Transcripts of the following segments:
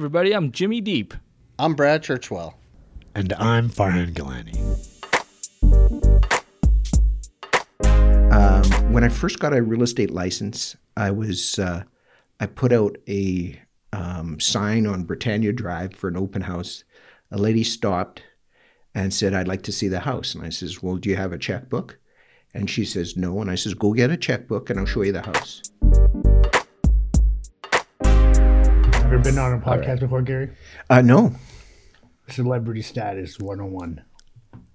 everybody. I'm Jimmy Deep. I'm Brad Churchwell. And I'm Farhan Galani. Um, when I first got a real estate license, I was uh, I put out a um, sign on Britannia Drive for an open house. A lady stopped and said, "I'd like to see the house." And I says, "Well, do you have a checkbook?" And she says, "No." And I says, "Go get a checkbook, and I'll show you the house." Ever been on a podcast before, Gary? Uh, no, Celebrity Status 101.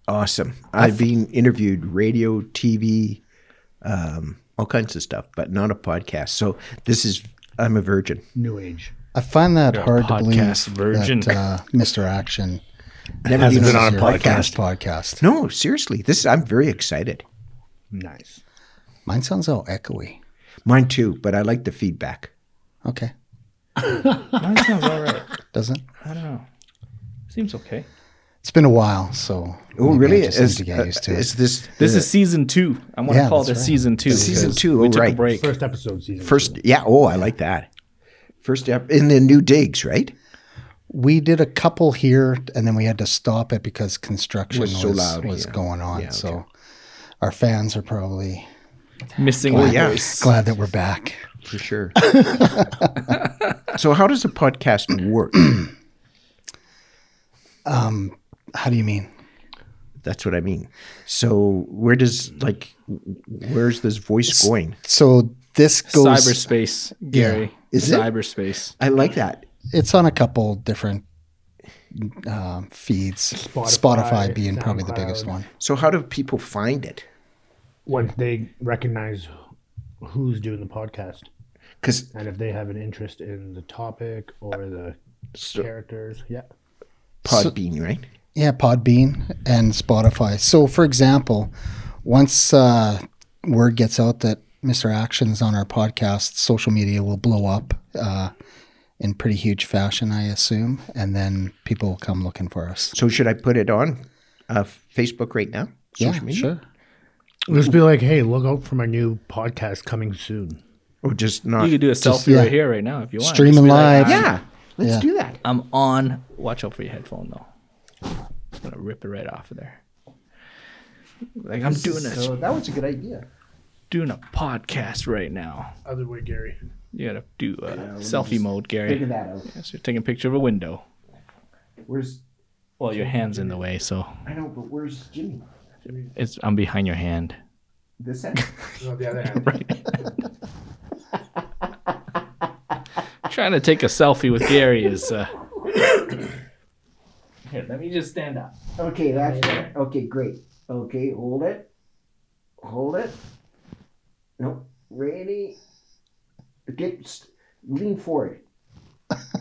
awesome. I've been interviewed, radio, TV, um, all kinds of stuff, but not a podcast. So this is I'm a virgin. New Age. I find that hard to believe podcast virgin. that uh, Mr. Action Never Hasn't been been on on a a podcast. podcast. No, seriously, this I'm very excited. Nice. Mine sounds all echoey. Mine too, but I like the feedback. Okay, Mine sounds all right. doesn't? I don't know. Seems okay. It's been a while, so. Oh, really? I just need Is, to get used to uh, it. is this This the is season two. I want to Yeah, call that's this right. season two. Season because two, We oh, took a right. break. First episode season. first? two. Yeah. Oh, I like that. First up in the new digs, right? we did a couple here, and then we had to stop it because construction Was was, so loud, was yeah. going on. Yeah, So our fans are probably Missing Oh, the yeah. glad that we're back. For sure. so, how does a podcast work? How do you mean? That's what I mean. So, where does like, where's this voice going? So this goes. Cyberspace, Gary. Is it? Cyberspace. I like that. It's on a couple different um, feeds. Spotify, Spotify, being probably the biggest one. So, how do people find it? Once they recognize who's doing the podcast Because and if they have an interest in the topic or the characters. Yeah. Podbean, right? Yeah, Podbean and Spotify. So, for example, once uh, word gets out that Mr. Action is on our podcast, social media will blow up uh, in pretty huge fashion, I assume, and then people will come looking for us. So, should I put it on uh, Facebook right now? Yeah, Social media? sure. Just be like, hey, look out for my new podcast coming soon. Or just not? You could do a selfie yeah. right here, right now, if you want. Streaming Just be like, live. I'm- yeah, let's Yeah. do that. I'm on. Watch out for your headphone, though. I'm gonna rip it right off of there. Like I'm doing a So that was a good idea. doing a podcast right now. Other way, Gary. You gotta do uh, selfie mode, Gary. Figure that out. Yes, you're taking a picture of a window. Where's Well, your hand's in the way, so I know, but where's Jimmy? it's I'm behind your hand. This end. No, the other hand. Trying to take a selfie with Gary is. Uh... Here, let me just stand up. okay, that's there. Okay, great. Okay, hold it. Hold it. No, ready. Get s- lean forward,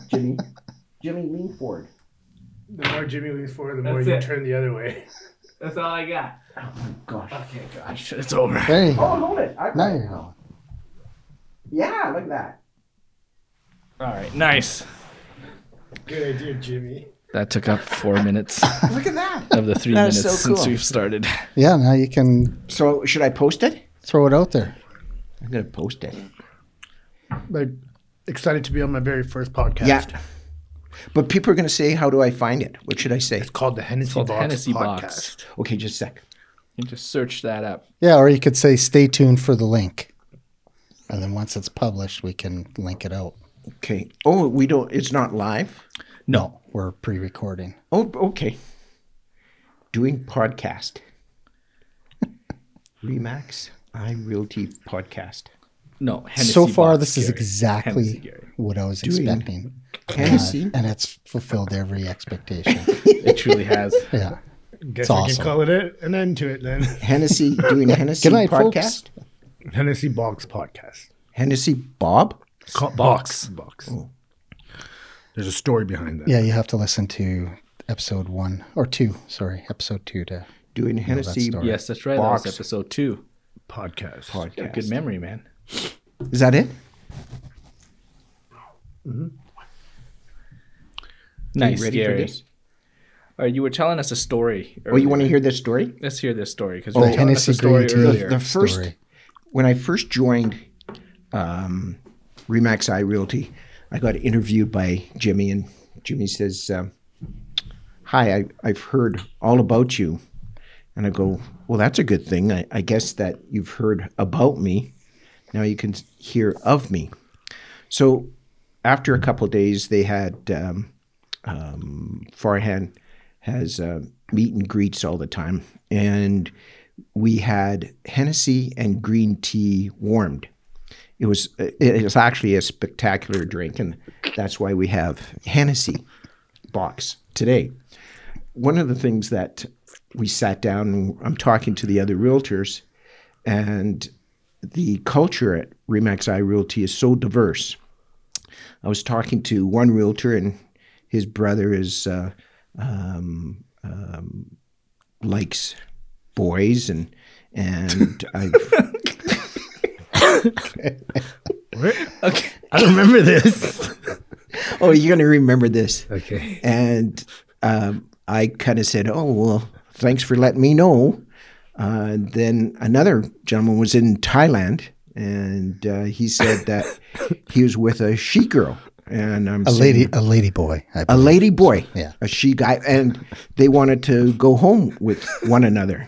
Jimmy. Jimmy, lean forward. The more Jimmy leans forward, the That's more you it. turn the other way. That's all I got. Oh my gosh. Okay, gosh, it's over. There you go. Oh, hold it. I Now you're going. Yeah, look at that. All right, nice. Good idea, Jimmy. That took up four minutes Look at that. of the three That is minutes so since cool. we've started. Yeah, now you can So should I post it? throw it out there. I'm gonna post it. Like, excited to be on my very first podcast. Yeah. But people are gonna say, "How do I find it?" What should I say? It's called the Hennessy called the Box Hennessy Podcast. Box. Okay, just a sec. You just search that up. Yeah, or you could say, stay tuned for the link. And then once it's published, we can link it out. Okay. Oh, we don't. It's not live. No, We're pre recording. Oh, okay. Doing podcast. Remax I Realty podcast. no. Hennessy so far, Box, this is Gary. exactly Hennessy, what I was Doing expecting. Hennessy. And it's fulfilled every expectation. It truly has. yeah. Guess It's we awesome. can call it a- an end to it then. Hennessy doing Hennessy Good night, folks. podcast. Hennessy Box Podcast. Hennessy Bob. Call, Box. Box. There's a story behind that. Yeah, you have to listen to episode one or two. Sorry, episode two to. Doing Hennessy story. Yes, that's right. Box. That was episode two. Podcast. podcast. Good memory, man. Is that it? Nice, ready for Gary. this? All right, you were telling us a story. Oh, you want to hear this story? Let's hear this story because Oh, you were telling us Hennessy story green tea. earlier. The first Story. when I first joined um, Remax I Realty, I got interviewed by Jimmy, and Jimmy says, um, "Hi, I, I've heard all about you." And I go, "Well, that's a good thing. I, I guess that you've heard about me. Now you can hear of me." So after a couple of days, they had um, um, Farhan has uh, meet and greets all the time, and we had Hennessy and green tea warmed. It was it was actually a spectacular drink, and that's why we have Hennessy box today. One of the things that we sat down and I'm talking to the other realtors, and the culture at Remax I Realty is so diverse. I was talking to one realtor, and his brother is uh, um, um, likes boys, and and I Okay. I don't remember this. oh you're gonna remember this, Okay. and um, I kind of said, oh well, thanks for letting me know. Uh, then another gentleman was in Thailand, and uh, he said that he was with a she girl, and I'm A saying- lady, a lady boy. I a lady boy, Yeah. a she guy, and they wanted to go home with one another.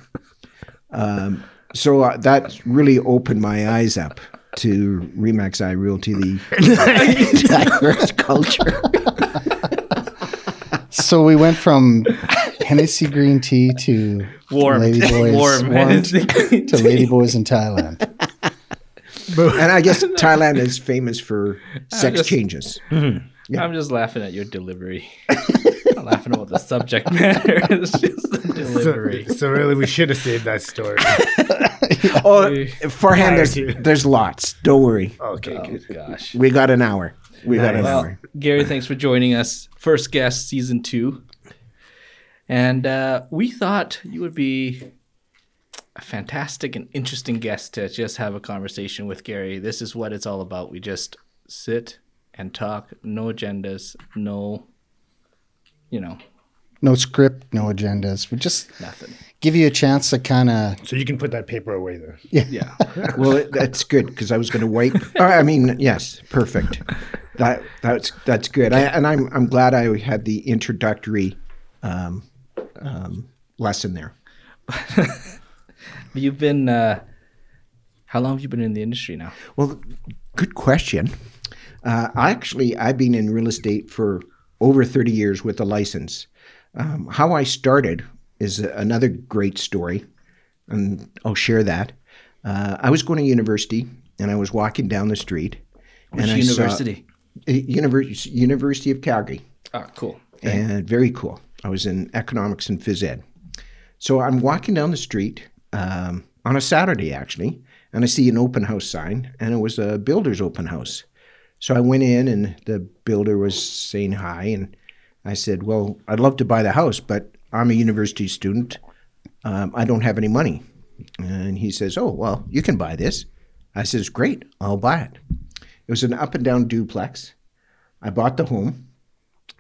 Um, so uh, that really opened my eyes up to Remax I Realty, the diverse culture. So we went from Hennessy green tea to Warm. lady boys, Warm. warmed to lady boys in Thailand. And I guess Thailand is famous for sex just- changes. I'm just laughing at your delivery. I'm laughing about the subject matter. It's just the delivery. So, so really, we should have saved that story. Oh, Farhan, there's, there's lots. Don't worry. Okay, oh good. gosh. We got an hour. We got an Well, hour. Gary, thanks for joining us. First guest, season two. And uh, we thought you would be a fantastic and interesting guest to just have a conversation with Gary. This is what it's all about. We just sit and talk, no agendas, no, you know, No script, no agendas. We just nothing. give you a chance to kind of So you can put that paper away there. Yeah. Yeah. Well, it- that's good because I was going to wipe. oh, I mean, yes, perfect. That that's that's good. I, and I'm I'm glad I had the introductory um, um, lesson there. You've been, uh, how long have you been in the industry now? Well, good question. Uh, I actually I've been in real estate for over 30 years with a license. Um, how I started is another great story, and I'll share that. Uh, I was going to university, and I was walking down the street, Which and I saw- university? Uh, Univers- University of Calgary, Ah, cool. and very cool. I was in economics and phys ed. So I'm walking down the street um, on a Saturday, actually, and I see an open house sign, and it was a builder's open house. So I went in, and the builder was saying hi, and I said, "Well, I'd love to buy the house, but I'm a university student. Um, I don't have any money." And he says, "Oh, well, you can buy this." I says, "Great, I'll buy it." It was an up and down duplex. I bought the home.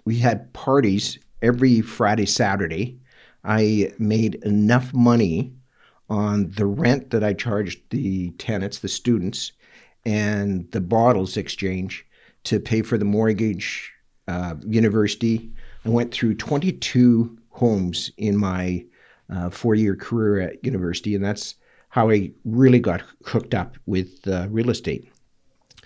We had parties every Friday, Saturday. I made enough money on the rent that I charged the tenants, the students, and the bottles exchange to pay for the mortgage, uh, university. I went through 22 homes in my uh, four year career at university, and that's how I really got hooked up with uh, real estate.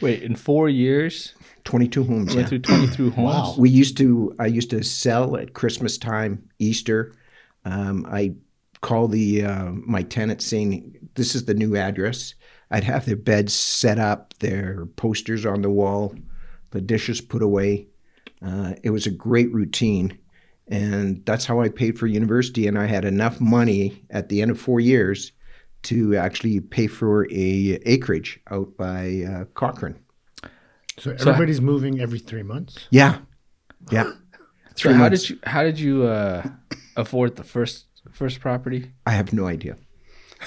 Wait, in four years, 22 homes. went yeah. through 23 homes? Wow. We used to. I used to sell at Christmas time, Easter. Um, I call the uh, my tenants saying, "This is the new address." I'd have their beds set up, their posters on the wall, the dishes put away. Uh, it was a great routine, and that's how I paid for university. And I had enough money at the end of four years to actually pay for a acreage out by uh, Cochrane. So everybody's moving every three months. Yeah, yeah. So how months. did you how did you uh, afford the first first property? I have no idea.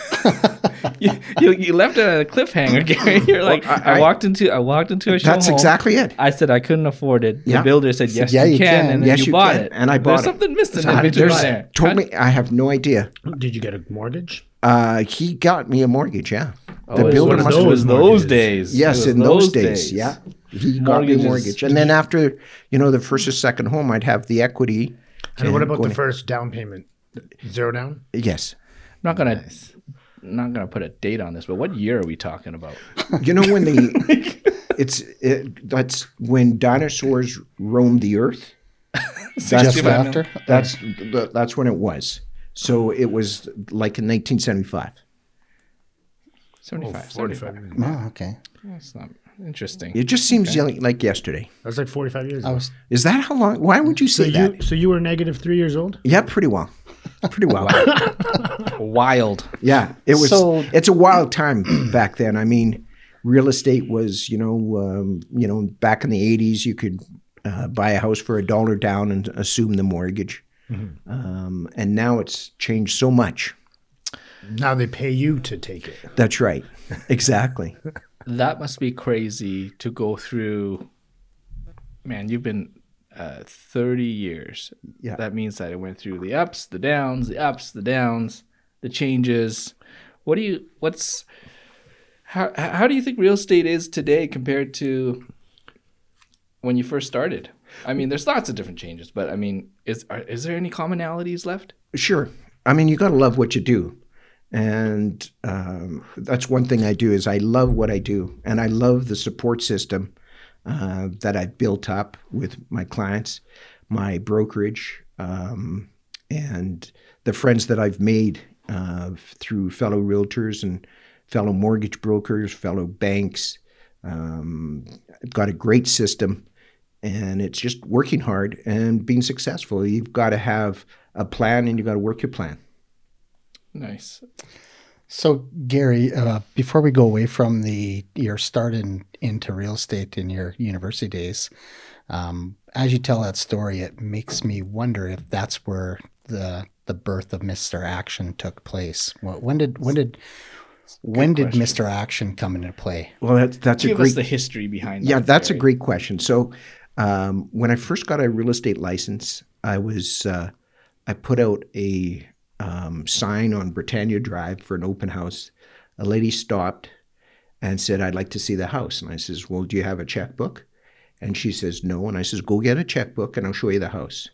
you, you, you left it at a cliffhanger, Gary. You're like, I- I, I- walked into I walked into a show. That's home. exactly it. I said I couldn't afford it. Yeah. The builder said yes, "Yeah, you, you can, can. and then yes, you, you bought can, it. and I bought There's it. something missing in There's between there. totally. I have no idea. Did you get a mortgage? Uh, he got me a mortgage. Yeah, Oh, the builder one of must. those, have- it was those days. Yes, in those days. Yeah, he got me a mortgage. And then after, you know, the first or second home, I'd have the equity. And what about the first down payment? Zero down? Yes. I'm not gonna not gonna put a date on this, but what year are we talking about? You know when the it's it, that's when dinosaurs roamed the earth. Just 65 after? That's that's when it was. So it was like in 1975. 75. 45 75. years. Oh, okay. That's not interesting. It just seems like, like yesterday. was like 45 years I ago. was Is that how long? Why would you So say you, that? so you were negative three years old? Yeah, pretty well. Pretty well. Wild. Yeah, it was. So- it's a wild time back then. I mean, real estate was, you know, um, you know, back in the '80s, you could uh, buy a house for a dollar down and assume the mortgage. Um, and now it's changed so much. Now they pay you to take it. That's right. Exactly. That must be crazy to go through. Man, you've been uh, 30 years. Yeah. That means that it went through the ups, the downs, the ups, the downs, the changes. What do you, what's, how, how do you think real estate is today compared to when you first started? I mean, there's lots of different changes, but I mean, is, are, is there any commonalities left? Sure. I mean, you got to love what you do. And um, that's one thing I do is I love what I do, and I love the support system uh, that I've built up with my clients, my brokerage, um, and the friends that I've made uh, through fellow realtors and fellow mortgage brokers, fellow banks. Um, I've got a great system, and it's just working hard and being successful. You've got to have a plan, and you've got to work your plan. Nice. So, Gary, uh, before we go away from the your start in, into real estate in your university days, um, as you tell that story, it makes me wonder if that's where the the birth of Mister Action took place. Well, when did when did when did Mister Action come into play? Well, that's that's a great us the history behind yeah, that. that's a great question. So, um, when I first got a real estate license, I was uh, I put out a um, sign on Britannia Drive for an open house. A lady stopped and said, "I'd like to see the house." And I says, "Well, do you have a checkbook?" And she says, "No." And I says, "Go get a checkbook, and I'll show you the house."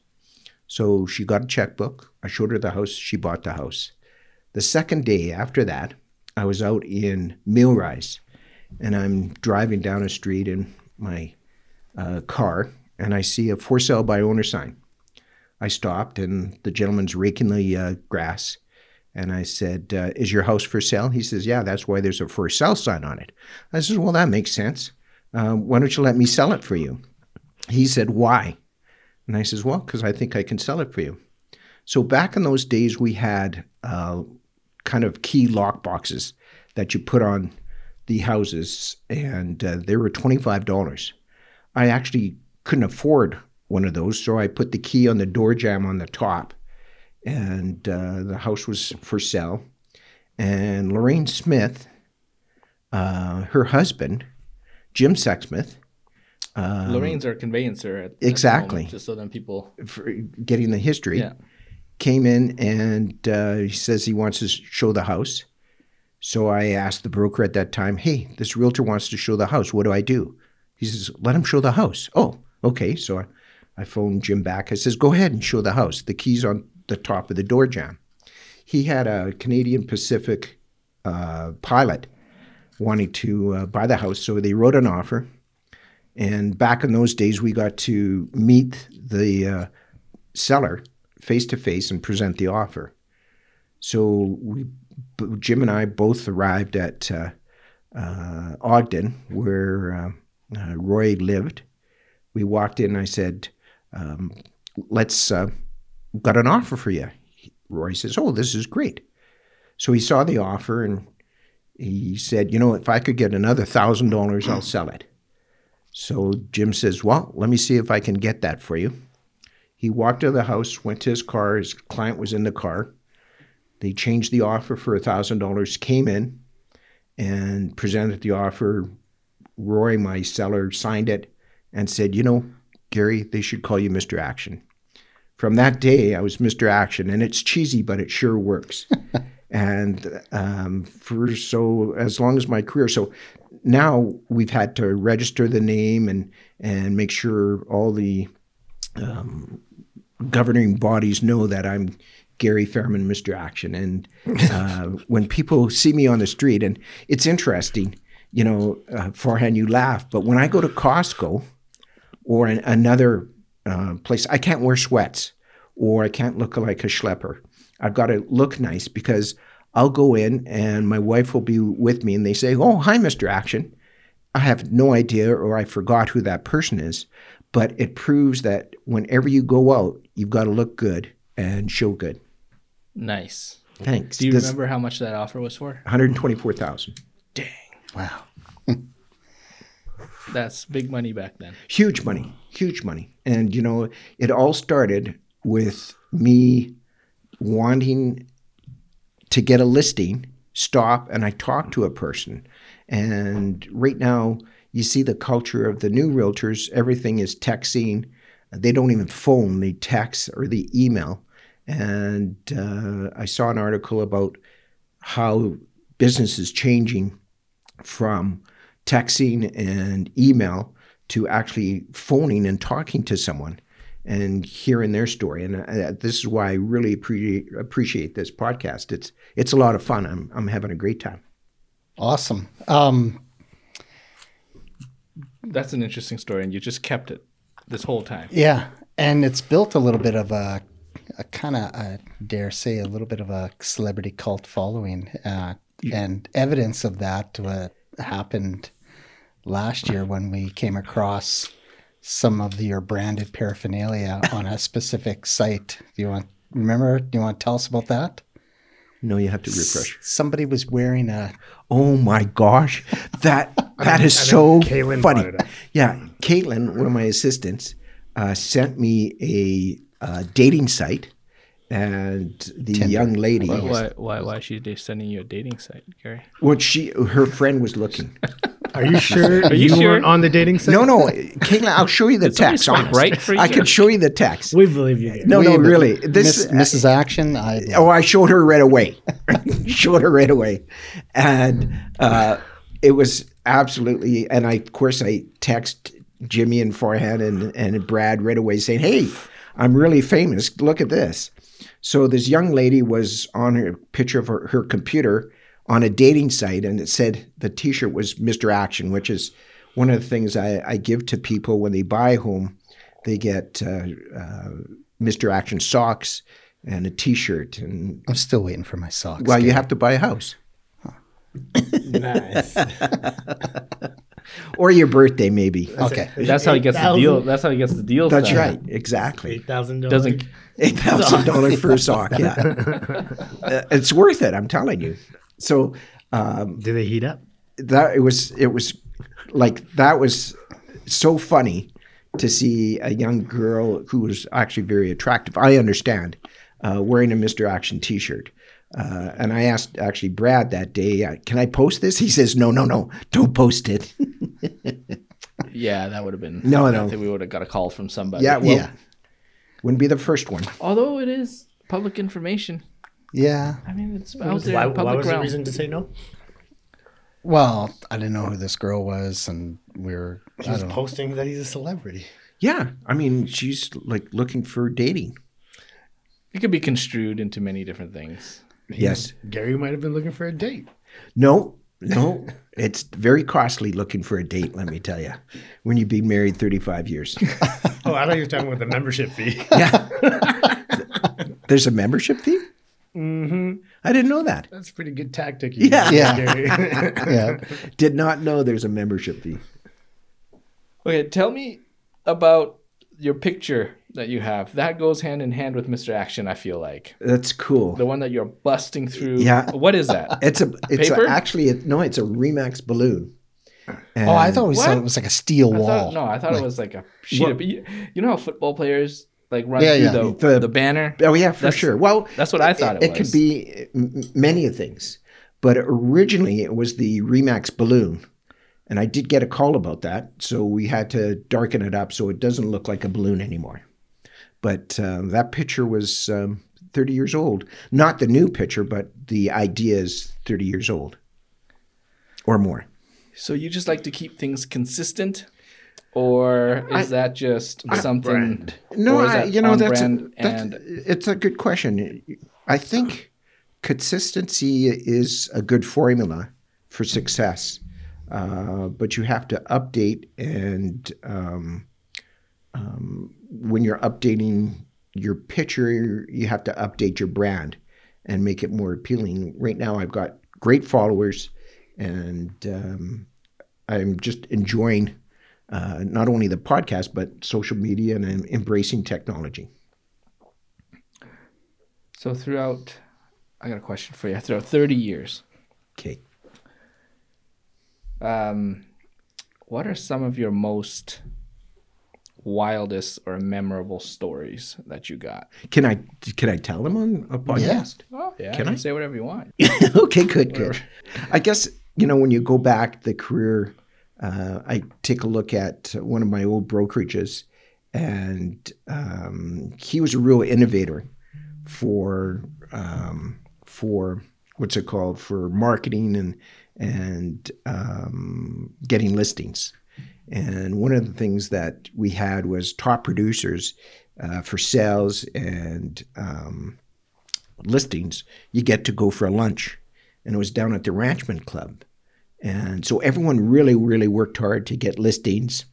So she got a checkbook. I showed her the house. She bought the house. The second day after that, I was out in Millrise, and I'm driving down a street in my uh, car, and I see a for sale by owner sign. I stopped, and the gentleman's raking the uh, grass, and I said, uh, "Is your house for sale?" He says, "Yeah, that's why there's a for sale sign on it." I says, "Well, that makes sense. Um, why don't you let me sell it for you?" He said, "Why?" And I says, "Well, because I think I can sell it for you." So back in those days, we had uh, kind of key lock boxes that you put on the houses, and uh, they were twenty-five dollars. I actually couldn't afford one of those, so I put the key on the door jamb on the top, and uh, the house was for sale. And Lorraine Smith, uh, her husband, Jim Sexsmith, um, Lorraine's our conveyancer. At, at Exactly. moment, just so then people. for getting the history, Yeah. came in and uh, he says he wants to show the house. So I asked the broker at that time, "Hey, this realtor wants to show the house. What do I do?" He says, "Let him show the house." Oh, okay. So I, I phoned Jim back. I says, "Go ahead and show the house. The keys on the top of the door jamb." He had a Canadian Pacific uh, pilot wanting to uh, buy the house, so they wrote an offer. And back in those days, we got to meet the uh, seller face to face and present the offer. So we, Jim and I both arrived at uh, uh, Ogden, where uh, uh, Roy lived. We walked in. I said, um, "Let's uh, got an offer for you." Roy says, "Oh, this is great." So he saw the offer and he said, "You know, if I could get another thousand dollars, I'll sell it." So Jim says, Well, let me see if I can get that for you. He walked to the house, went to his car. His client was in the car. They changed the offer for a $1,000, came in and presented the offer. Roy, my seller, signed it and said, You know, Gary, they should call you Mr. Action. From that day, I was Mr. Action, and it's cheesy, but it sure works. and um, for so as long as my career. So now we've had to register the name and and make sure all the um, governing bodies know that I'm Gary Fayerman, Mr. Action. And uh, when people see me on the street, and it's interesting, you know, uh, Farhan you laugh, but when I go to Costco or an, another uh, place, I can't wear sweats or I can't look like a schlepper. I've got to look nice because I'll go in and my wife will be with me and they say, Oh, hi, Mr. Action. I have no idea or I forgot who that person is, but it proves that whenever you go out, you've got to look good and show good. Nice. Thanks. Do you remember how much that offer was for? 124,000. Dang, Wow. That's big money back then. Huge money, huge money. And, you know, it all started with me wanting to get a listing, stop, and I talk to a person. And right now, you see the culture of the new realtors, everything is texting. They don't even phone, they text or they email. And uh, I saw an article about how business is changing from texting and email to actually phoning and talking to someone and hearing their story. And uh, this is why I really appreciate appreciate this podcast. It's it's a lot of fun. I'm I'm having a great time. Awesome. Um, That's an interesting story, and you just kept it this whole time. yeah, and it's built a little bit of a, a kind of, I dare say, a little bit of a celebrity cult following, uh, and evidence of that what happened last year when we came across some of your branded paraphernalia on a specific site. Do you want remember? Do you want to tell us about that? No, you have to refresh. Somebody was wearing a Oh my gosh, that that is I so Caitlin funny. brought it up. Yeah, Caitlin, one of my assistants, uh, sent me a uh, dating site, and the young lady, Why, why, why, why is she sending you a dating site, Gary? what she her friend was looking. Are you sure Are you you, sure? on the dating site? No, no, Caitlin, I'll show you the somebody text. swipe right for you? I can show you the text. We believe you. Gary. No, no, Wait, really. Miss, This Mrs. Action. I Oh, I showed her right away. showed her right away, and uh, it was absolutely. And I, of course, I text Jimmy and Farhan and and Brad right away saying, "Hey, I'm really famous. Look at this." So this young lady was on her picture of her, her computer on a dating site, and it said the T-shirt was Mr. Action, which is one of the things I, I give to people when they buy a home. They get uh, uh, Mr. Action socks and a T-shirt, and I'm still waiting for my socks. well, you have to buy a house Nice. or your birthday, maybe. okay. That's how he gets the deal. That's how he gets the deal. That's done. right, exactly. Eight thousand dollars. Doesn't Eight thousand dollars for a sock. Yeah, Uh, it's worth it. I'm telling you. So um, Do they heat up? that it was it was like that was so funny to see a young girl who was actually very attractive. I understand uh, wearing a Mr. Action T-shirt. Uh, and I asked actually Brad that day, uh, "Can I post this?" He says, "No, no, no, don't post it." Yeah, that would have been. No, I no. think we would have got a call from somebody. yeah, well, Yeah. wouldn't be the first one. Although it is public information. Yeah. I mean, it's out there Why, in why public was the realm. reason to say no? Well, I didn't know who this girl was, and we were. I He was don't know. posting that he's a celebrity. Yeah, I mean, she's like looking for dating. It could be construed into many different things. Yes. Gary might have been looking for a date. No, no, it's very costly looking for a date. Let me tell you, when you've been married thirty-five years. Oh, I thought you were talking about the membership fee. Yeah. There's a membership fee? Mm-hmm. I didn't know that. That's a pretty good tactic. you Yeah. Yeah. Yeah. Did not know there's a membership fee. Okay, tell me about your picture that you have. That goes hand in hand with Mr. Action, I feel like. That's cool. The one that you're busting through. Yeah. What is that? It's a it's a, actually a, no, it's a Remax balloon. Oh, I thought it was, What? it was like a steel I wall. thought, no, I thought it was like a sheet of. You, you know how football players like run Yeah, through yeah. The, The- the banner? Oh yeah, for That's- sure. Well, that's what I thought it It could be many of things, but originally it was the Remax balloon, and I did get a call about that, so we had to darken it up so it doesn't look like a balloon anymore. But um, that picture was um, 30 years old. Not the new picture, but the idea is 30 years old or more. So you just like to keep things consistent, or is that just something? brand. No, I, you know that's, a, that's and it's a good question. I think consistency is a good formula for success, uh, but you have to update and um, um, when you're updating your picture, you have to update your brand and make it more appealing. Right now, I've got great followers, and um, I'm just enjoying uh, not only the podcast but social media and embracing technology. so throughout, I got a question for you. Throughout thirty years, Okay. um, what are some of your most wildest or memorable stories that you got? Can I can I tell them on a podcast? Oh yeah, Can you I? say whatever you want. okay, good, good. I guess you know when you go back the career, uh, I take a look at one of my old brokerages, and um, he was a real innovator for um, for what's it called for marketing and and um, getting listings. And one of the things that we had was top producers uh, for sales and um, listings. You get to go for a lunch, and it was down at the Ranchmen Club. And so everyone really, really worked hard to get listings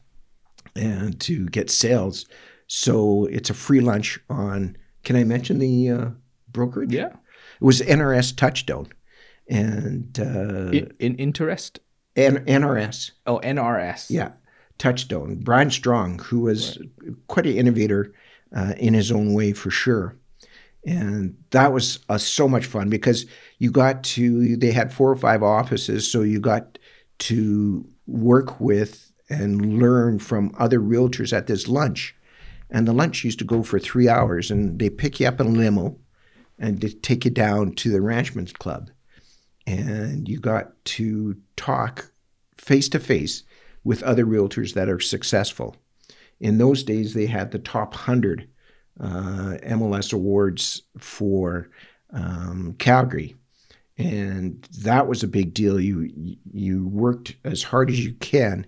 and to get sales. So it's a free lunch on. Can I mention the uh, brokerage? Yeah, It was NRS Touchdown, and uh, in, in interest. N- NRS. Oh, NRS. Yeah, Touchstone. Brian Strong, who was quite an innovator uh, in his own way for sure. And that was uh, so much fun because you got to, they had four or five offices, so you got to work with and learn from other realtors at this lunch. And the lunch used to go for three hours, and they pick you up in a limo and they take you down to the Ranchmen's Club. And you got to talk face to face with other realtors that are successful. In those days, they had the top 100 uh, MLS awards for um, Calgary. And that was a big deal. You you worked as hard as you can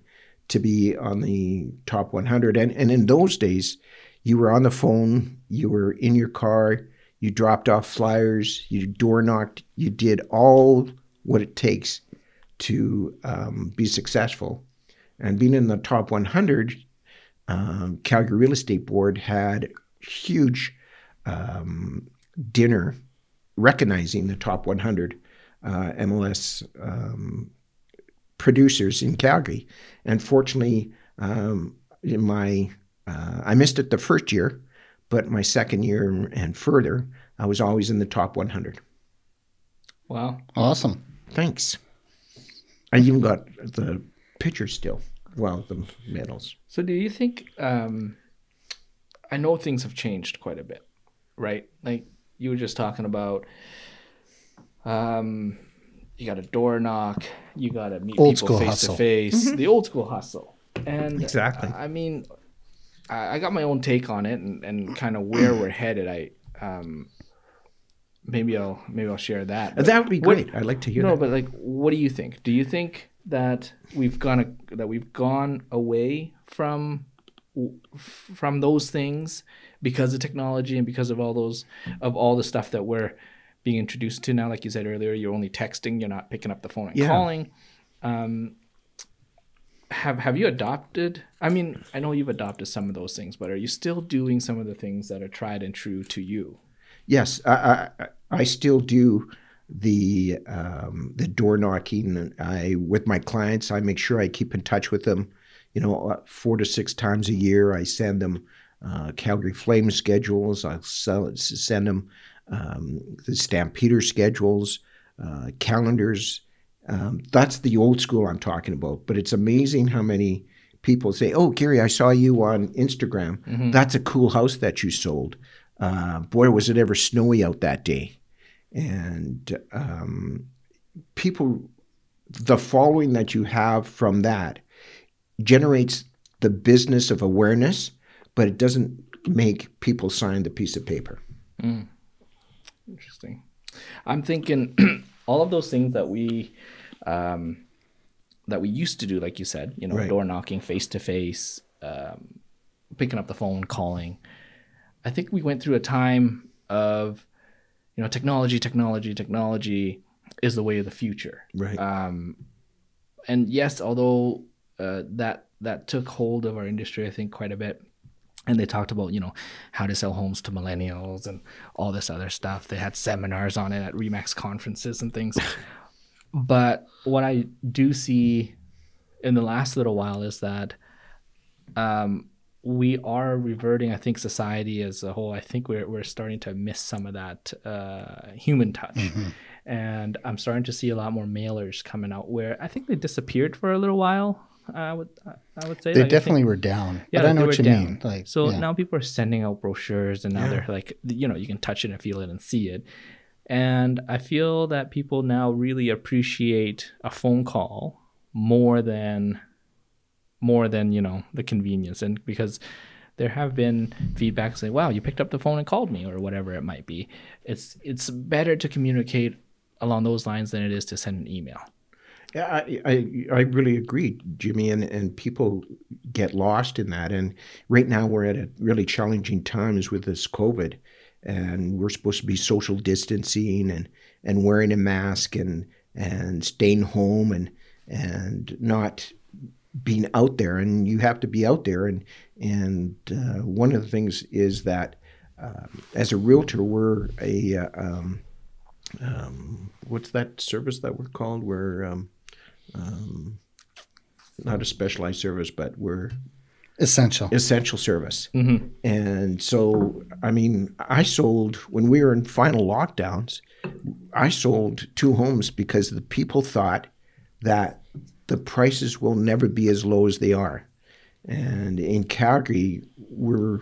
to be on the top 100. And, and in those days, you were on the phone, you were in your car, you dropped off flyers, you door knocked, you did all what it takes to um, be successful. And being in the top 100, um, Calgary Real Estate Board had huge um, dinner recognizing the top 100 uh, MLS um, producers in Calgary. And fortunately, um, in my uh, I missed it the first year, but my second year and further, I was always in the top 100. Wow. Awesome. Thanks. I even got the picture still. Well, the medals. So do you think um I know things have changed quite a bit, right? Like you were just talking about um you got a door knock, you got to meet Old people face hustle. to face, the old school hustle. And Exactly. I mean I, I got my own take on it and, and kind of where we're headed. I um maybe I'll maybe I'll share that. But That would be what- great. I'd like to hear that. no, that. but like, what do you think? Do you think that we've gone that we've gone away from from those things because of technology and because of all those of all the stuff that we're being introduced to now? Like you said earlier, you're only texting, you're not picking up the phone and Yeah. calling. Um, have have you adopted? I mean, I know you've adopted some of those things, but are you still doing some of the things that are tried and true to you? Yes, I, I, I still do the um, the door knocking. I with my clients, I make sure I keep in touch with them. You know, uh, four to six times a year, I send them uh, Calgary Flames schedules. I sell, send them um, the Stampeder schedules, uh, calendars. Um, that's the old school I'm talking about. But it's amazing how many people say, "Oh, Gary, I saw you on Instagram. That's a cool house that you sold. Uh, boy, was it ever snowy out that day." And um, people, the following that you have from that generates the business of awareness, but it doesn't make people sign the piece of paper. Interesting. I'm thinking all of those things that we um, that we used to do, like you said, you know, Right. door knocking, face to face, um, picking up the phone, calling. I think we went through a time of, you know, technology, technology, technology is the way of the future. Right. Um, and yes, although uh, that that took hold of our industry, I think quite a bit. And they talked about you know how to sell homes to millennials and all this other stuff. They had seminars on it at Remax conferences and things. but what I do see in the last little while is that um, we are reverting. I think society as a whole. I think we're we're starting to miss some of that uh, human touch, and I'm starting to see a lot more mailers coming out where I think they disappeared for a little while. I would I would say They Like, definitely were down. yeah, but I know what you down. mean. Like so yeah. now people are sending out brochures, and now Yeah. they're like, you know, you can touch it and feel it and see it. And I feel that people now really appreciate a phone call more than more than you know the convenience, and because there have been feedback saying, "Wow, you picked up the phone and called me," or whatever it might be. It's it's better to communicate along those lines than it is to send an email. Yeah, I, I, I really agree, Jimmy, and, and people get lost in that. And right now we're at a really challenging times with this COVID, and we're supposed to be social distancing and, and wearing a mask and and staying home and and not being out there. And you have to be out there. And and uh, one of the things is that uh, as a realtor, we're a uh, um, um, what's that service that we're called? We're um, um, not a specialized service, but we're essential. essential service. Mm-hmm. And so, I mean, I sold when we were in final lockdowns. I sold two homes because the people thought that the prices will never be as low as they are. And in Calgary, we're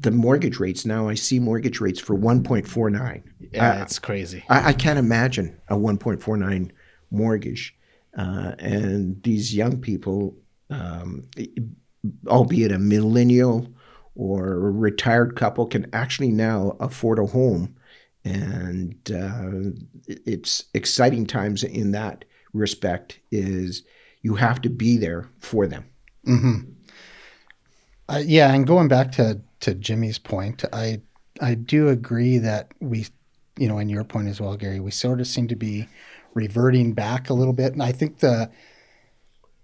the mortgage rates now. I see mortgage rates for one point four nine. Yeah, it's crazy. I, I can't imagine a 1.49 mortgage. Uh, and these young people, um, albeit a millennial or a retired couple, can actually now afford a home. And uh, it's exciting times in that respect is you have to be there for them. hmm Uh, yeah, and going back to to Jimmy's point, I I do agree that we, you know, and your point as well, Gary, we sort of seem to be reverting back a little bit, and I think the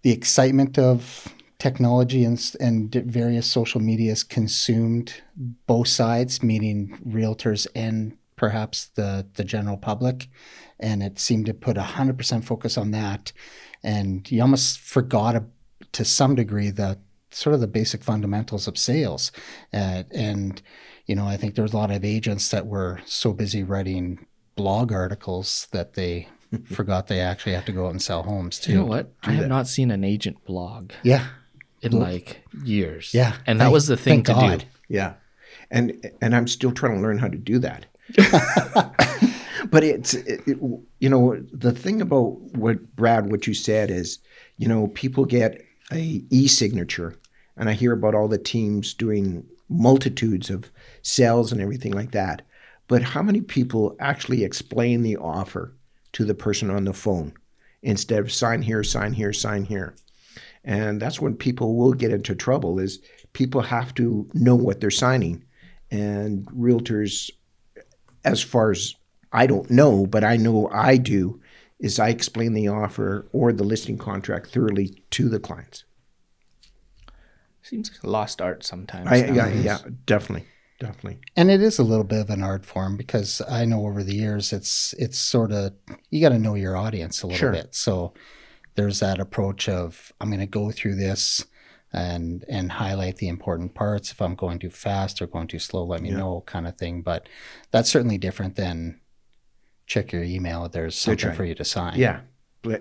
the excitement of technology and and various social medias consumed both sides, meaning realtors and perhaps the the general public, and it seemed to put a hundred percent focus on that, and you almost forgot a, to some degree the sort of the basic fundamentals of sales, uh, and you know I think there's a lot of agents that were so busy writing blog articles that they forgot they actually have to go out and sell homes too. You know what? I have not seen an agent blog Yeah, in like years. yeah, and that Thank- was the thing thank to God. do. Yeah, and and I'm still trying to learn how to do that. but it's it, it- you know the thing about what Brad what you said is you know people get a e-signature, and I hear about all the teams doing multitudes of sales and everything like that. But how many people actually explain the offer to the person on the phone instead of sign here, sign here, sign here? And that's when people will get into trouble is people have to know what they're signing. And realtors, as far as I don't know, but I know I do, is I explain the offer or the listing contract thoroughly to the clients. Seems like a lost art sometimes. I, yeah, yeah, definitely, definitely. and it is a little bit of an art form because I know over the years it's it's sort of you got to know your audience a little Sure. bit. So there's that approach of I'm going to go through this and and highlight the important parts. If I'm going too fast or going too slow, let me Yeah. know, kind of thing. But that's certainly different than check your email. There's something for you to sign. Yeah. Uh,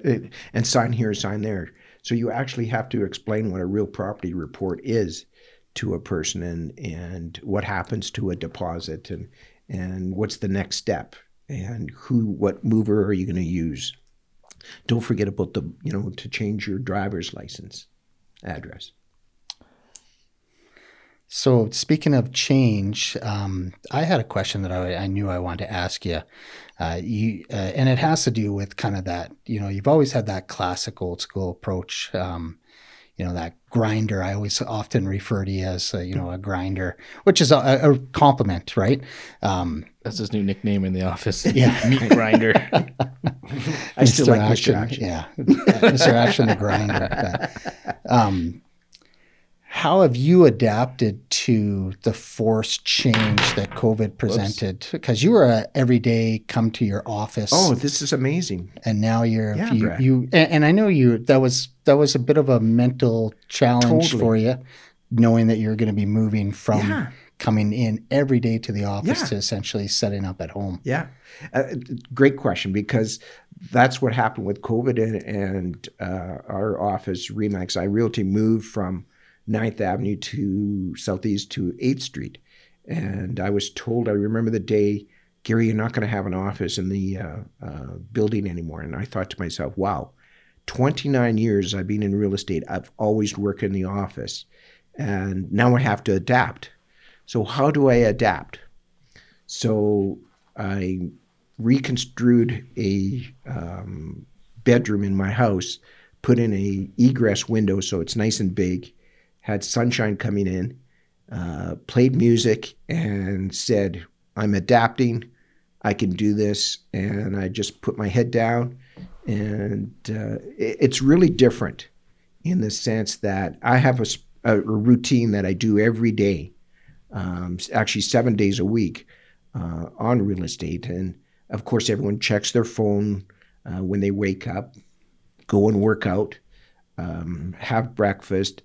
and sign here, sign there. So you actually have to explain what a real property report is to a person and, and what happens to a deposit and, and what's the next step and who, what mover are you going to use? Don't forget about the, you know, to change your driver's license address. So speaking of change, um, I had a question that I, I knew I wanted to ask you. Uh, you uh, and it has to do with kind of that. You know, you've always had that classic old school approach. Um, you know that grinder. I always often refer to you as uh, you know a grinder, which is a, a compliment, right? Um, That's his new nickname in the office. Yeah. meat grinder. I still Mr. like Action, Mr. Action. Yeah, Mr. Action the grinder. Uh, um, how have you adapted to the forced change that COVID presented? Because you were a everyday come to your office, Oh, this is amazing. and now you're Yeah, you, Brad. you and, and I know you that was that was a bit of a mental challenge Totally. for you, knowing that you're going to be moving from Yeah. coming in every day to the office Yeah. to essentially setting up at home. Yeah, uh, great question because that's what happened with COVID and, and uh, our office Remax iRealty moved from 9th Avenue to Southeast to 8th Street, and I was told I remember the day, Gary, you're not going to have an office in the uh, uh, building anymore, and I thought to myself, wow. 29 years I've been in real estate. I've always worked in the office. And now I have to adapt. So, how do I adapt? So, I reconstrued a um, bedroom in my house, put in a egress window so it's nice and big, had sunshine coming in, uh, played music, and said, "I'm adapting. I can do this." And I just put my head down, and uh, it- it's really different in the sense that I have a routine that I do every day, um, actually seven days a week uh, on real estate. And of course, everyone checks their phone uh, when they wake up, go and work out, um, have breakfast,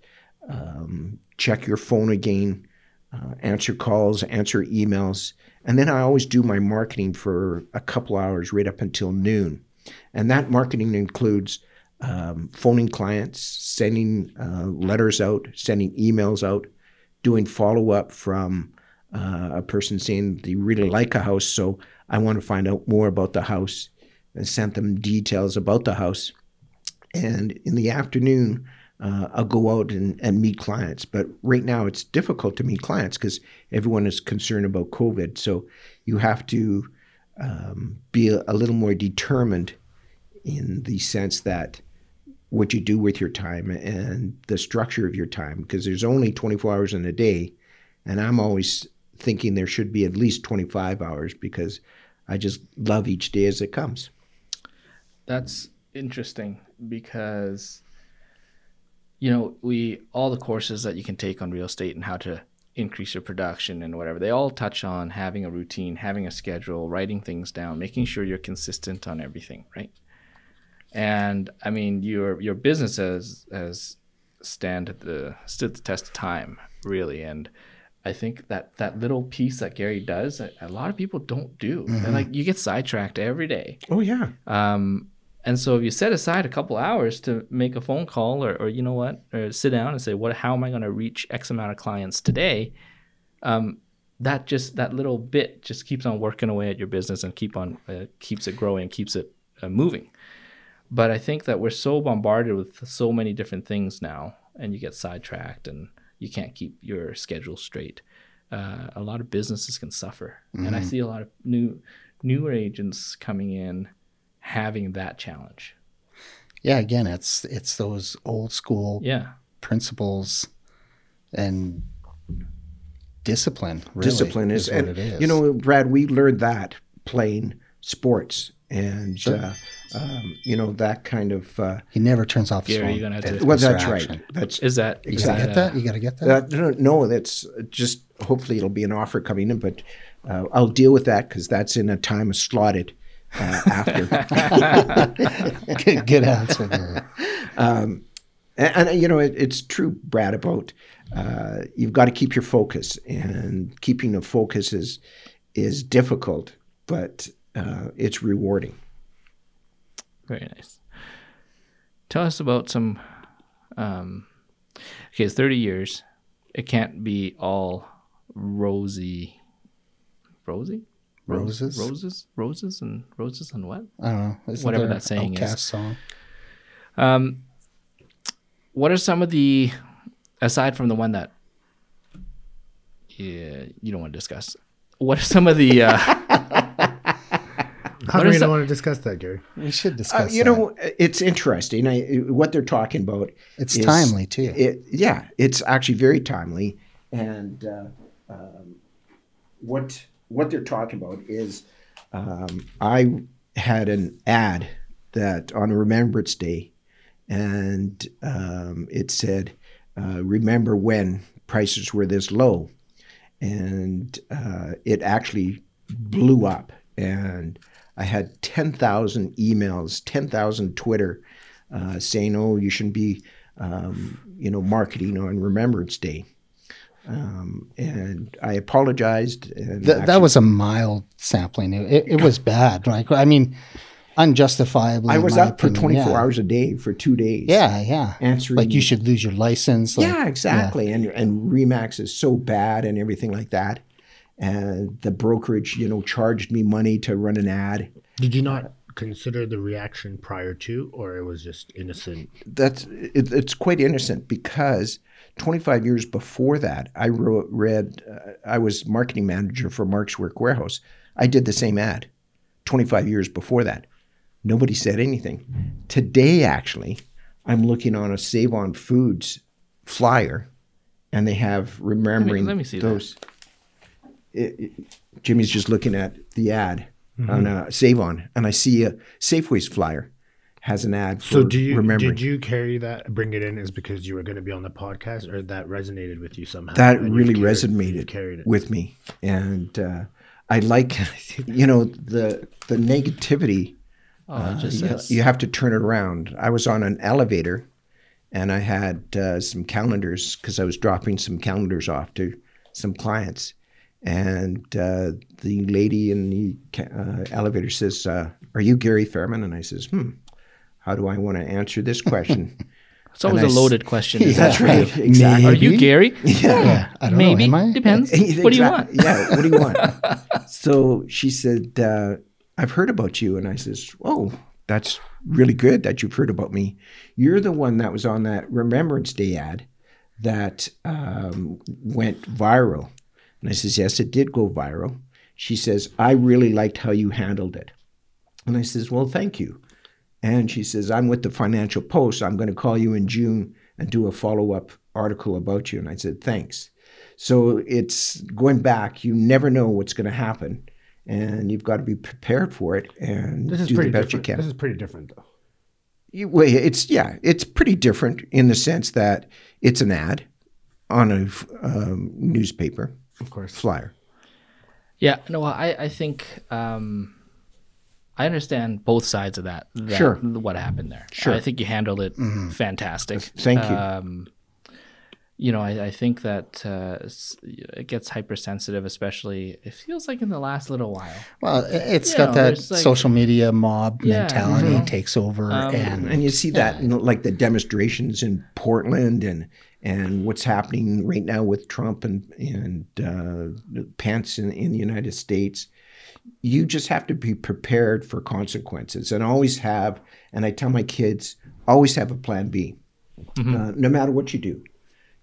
um, check your phone again, uh, answer calls, answer emails. And then I always do my marketing for a couple hours right up until noon. And that marketing includes um, phoning clients, sending uh, letters out, sending emails out, doing follow up from uh, a person saying they really like a house, so I want to find out more about the house, and sent them details about the house. And in the afternoon, uh, I'll go out and, and meet clients. But right now, it's difficult to meet clients because everyone is concerned about COVID. So you have to um, be a, a little more determined in the sense that what you do with your time and the structure of your time because there's only 24 hours in a day and i'm always thinking there should be at least 25 hours because i just love each day as it comes That's interesting because you know, we all the courses that you can take on real estate and how to increase your production and whatever, they all touch on having a routine, having a schedule, writing things down, making sure you're consistent on everything, right? And I mean, your your business has has stand at the stood the test of time, really. And I think that that little piece that Gary does, a, a lot of people don't do. And like you get sidetracked every day. oh yeah Um, and so if you set aside a couple hours to make a phone call or, or you know what, or sit down and say, what, how am I going to reach X amount of clients today? Um, that just, that little bit just keeps on working away at your business and keep on, uh, keeps it growing, keeps it uh, moving. But I think that we're so bombarded with so many different things now and you get sidetracked and you can't keep your schedule straight. Uh, a lot of businesses can suffer. And I see a lot of new, newer agents coming in having that challenge. Yeah, again, it's it's those old school Yeah. principles and discipline. Really, discipline is, what and it is. you know brad we learned that playing sports and uh, um, you know that kind of uh, he never turns off his Gary, phone. you're gonna have to- well Mr. that's right that's Is that You is gotta that, get that. uh, You got to get that. Uh, no, no, that's just hopefully it'll be an offer coming in, but uh, I'll deal with that because that's in a time of slotted uh, after. good, good answer. There. and, and, you know, it, it's true, Brad. About uh, you've got to keep your focus, and keeping the focus is is difficult, but uh, it's rewarding. Very nice. Tell us about some. Um, okay, it's 30 years. It can't be all rosy. Rosy? Rose- Roses? Roses? Roses and roses and what? I don't know. Isn't Whatever that saying is. Song. Um, what are some of the, aside from the one that yeah, you don't want to discuss. What are some of the? Uh, How What come is you don't that- want to discuss that, Gary? We should Uh, discuss. you that. know, it's interesting. I, what they're talking about. it's is- timely too. It, yeah, it's actually very timely. And uh, um, what what they're talking about is, um, I had an ad that on Remembrance Day, and um, it said, uh, "Remember when prices were this low," and uh, it actually blew up. And I had ten thousand emails, ten thousand Twitter uh, saying, "Oh, you shouldn't be." um, you know, marketing on Remembrance Day. Um, and I apologized. And Th- that was a mild sampling. It, it, it was bad. Like I mean, unjustifiably. I was my up for 24 yeah. hours a day for two days. Yeah, yeah. Answering. Like you should lose your license. Like, yeah, exactly. And and Remax is so bad and everything like that. And the brokerage, you know, charged me money to run an ad. Did you not consider the reaction prior to, or it was just innocent? that's it, it's quite innocent because 25 years before that i wrote read uh, i was marketing manager for Mark's Work Wearhouse. I did the same ad 25 years before that. Nobody said anything. Today actually i'm looking on a save on foods flyer and they have remembering let me see that. those. It- it- jimmy's just looking at the ad on uh, save on and i see a safeways flyer has an ad for So do you remembering did you carry that bring it in is because you were going to be on the podcast, or that resonated with you somehow? that really carried- resonated carried it. with me and uh, i like you know the the negativity oh, it just you, says you have to turn it around i was on an elevator and i had uh, some calendars because i was dropping some calendars off to some clients and uh, the lady in the uh, elevator says uh, are you Gary Fayerman and i says hmm how do i want to answer this question it's always and a I s- loaded question. isn't that's it? right exactly Are you Gary? Yeah, I don't Maybe know. Am I? depends. What do you want? Yeah, what do you want? so she said, uh, I've heard about you. And I says, Oh, that's really good that you've heard about me. You're the one that was on that Remembrance Day ad that um, went viral. And I says, Yes, it did go viral. She says, I really liked how you handled it. And I says, Well, thank you. And she says, I'm with the Financial Post. I'm going to call you in June and do a follow up article about you. And I said, Thanks. So it's going back, you never know what's going to happen. And you've got to be prepared for it and This is do the pretty best different. you This can. is pretty different, though. You- well, it's, yeah, it's pretty different in the sense that it's an ad on a um, newspaper Of course. flyer. Yeah, no, I I think um, I understand both sides of that. that Sure. what happened there. Sure. I think you handled it fantastic. Thank you. Um, you know, I, I think that uh, it gets hypersensitive, especially it feels like in the last little while. Well, it- it's You got know, that there's like- social media mob Yeah, mentality mhm. takes over, Um, and And you see that in like the demonstrations in Portland and and what's happening right now with Trump and and uh, Pence in, in the United States. You just have to be prepared for consequences and always have. And I tell my kids always have a plan B, uh, no matter what you do.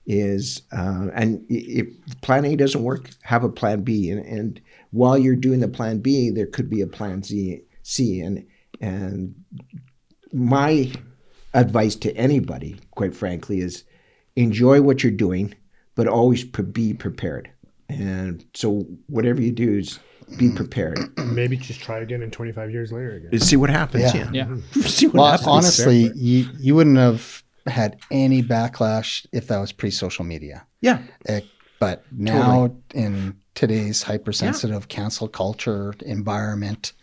Is uh, and if plan A doesn't work, have a plan B. And, and while you're doing the plan B, there could be a plan Z, C. And and my advice to anybody, quite frankly, is enjoy what you're doing, but always pre- be prepared. And so, whatever you do is be prepared. Maybe just try again in 25 years later again. See what happens. Yeah. Yeah. Yeah. See what well, happens. honestly, you you wouldn't have had any backlash if that was pre-social media. Yeah. Eh, but now in today's hypersensitive cancel culture environment,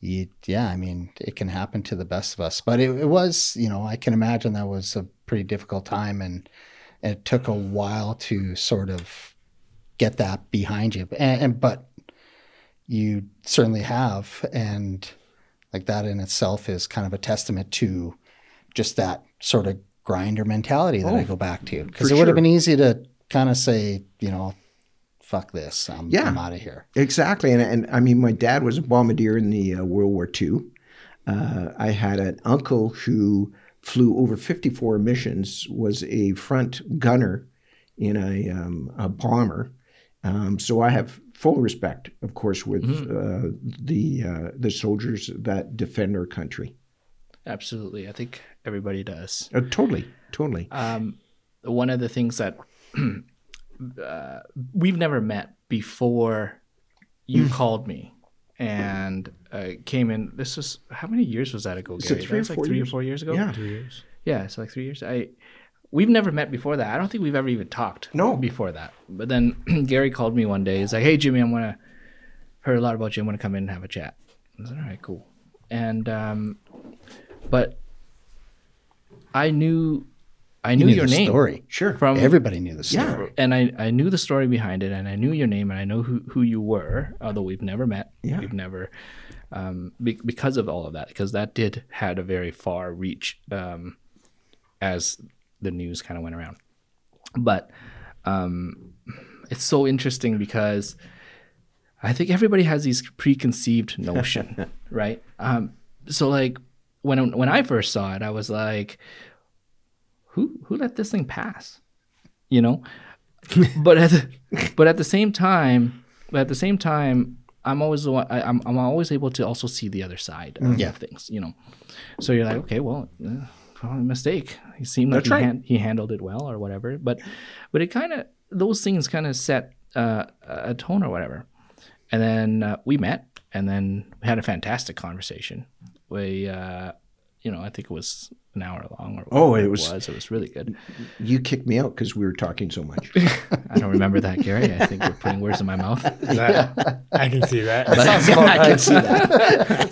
you, yeah, I mean, it can happen to the best of us. But it, it was, you know, I can imagine that was a pretty difficult time, and it took a while to sort of get that behind you. And, and but you certainly have, and like that in itself is kind of a testament to just that sort of grinder mentality that I Oh, go back to because it would have sure. been easy to kind of say, you know, fuck this, I'm, Yeah. I'm out of here. Exactly. And, and I mean, my dad was a bombardier in the uh, World War II. Uh, I had an uncle who flew over 54 missions, was a front gunner in a, um, a bomber. Um, so I have full respect, of course, with Mm-hmm. uh, the uh, the soldiers that defend our country. Absolutely. I think everybody does. Uh, totally, totally. Um, one of the things that uh, we've never met before you Hmm. called me and uh, came in. This was how many years was that ago, Is it three that or like four three years? or four years ago. Yeah. Two years. yeah, it's like three years. I we've never met before that. I don't think we've ever even talked. No. before that. But then Gary called me one day. He's like, "Hey, Jimmy, I'm gonna heard a lot about you. I'm gonna come in and have a chat." I said, "All right, cool." And um, but I knew I knew, knew your the name story. Sure. from Everybody knew the story. Yeah. and I, I knew the story behind it and I knew your name and I know who, who you were, although we've never met. Yeah. We've never, um, be, because of all of that, because that did had a very far reach um, as the news kind of went around. But um, it's so interesting because I think everybody has these preconceived notion, right? Um, so like when when I first saw it, I was like, who who let this thing pass? You know, but at the, but at the same time, but at the same time, I'm always the one, I, I'm I'm always able to also see the other side of Yeah. things. You know, so you're like, okay, well. Uh, probably a mistake. He seemed like he, right. han- he handled it well or whatever. But but it kind of those things kind of set uh, a tone or whatever. And then uh, we met, and then we had a fantastic conversation. We, uh, you know, I think it was an hour long. Or Oh, it was- was. It was really good. You kicked me out because we were talking so much. I don't remember that, Gary. I think you're putting words in my mouth. That, I can see that. I can see that.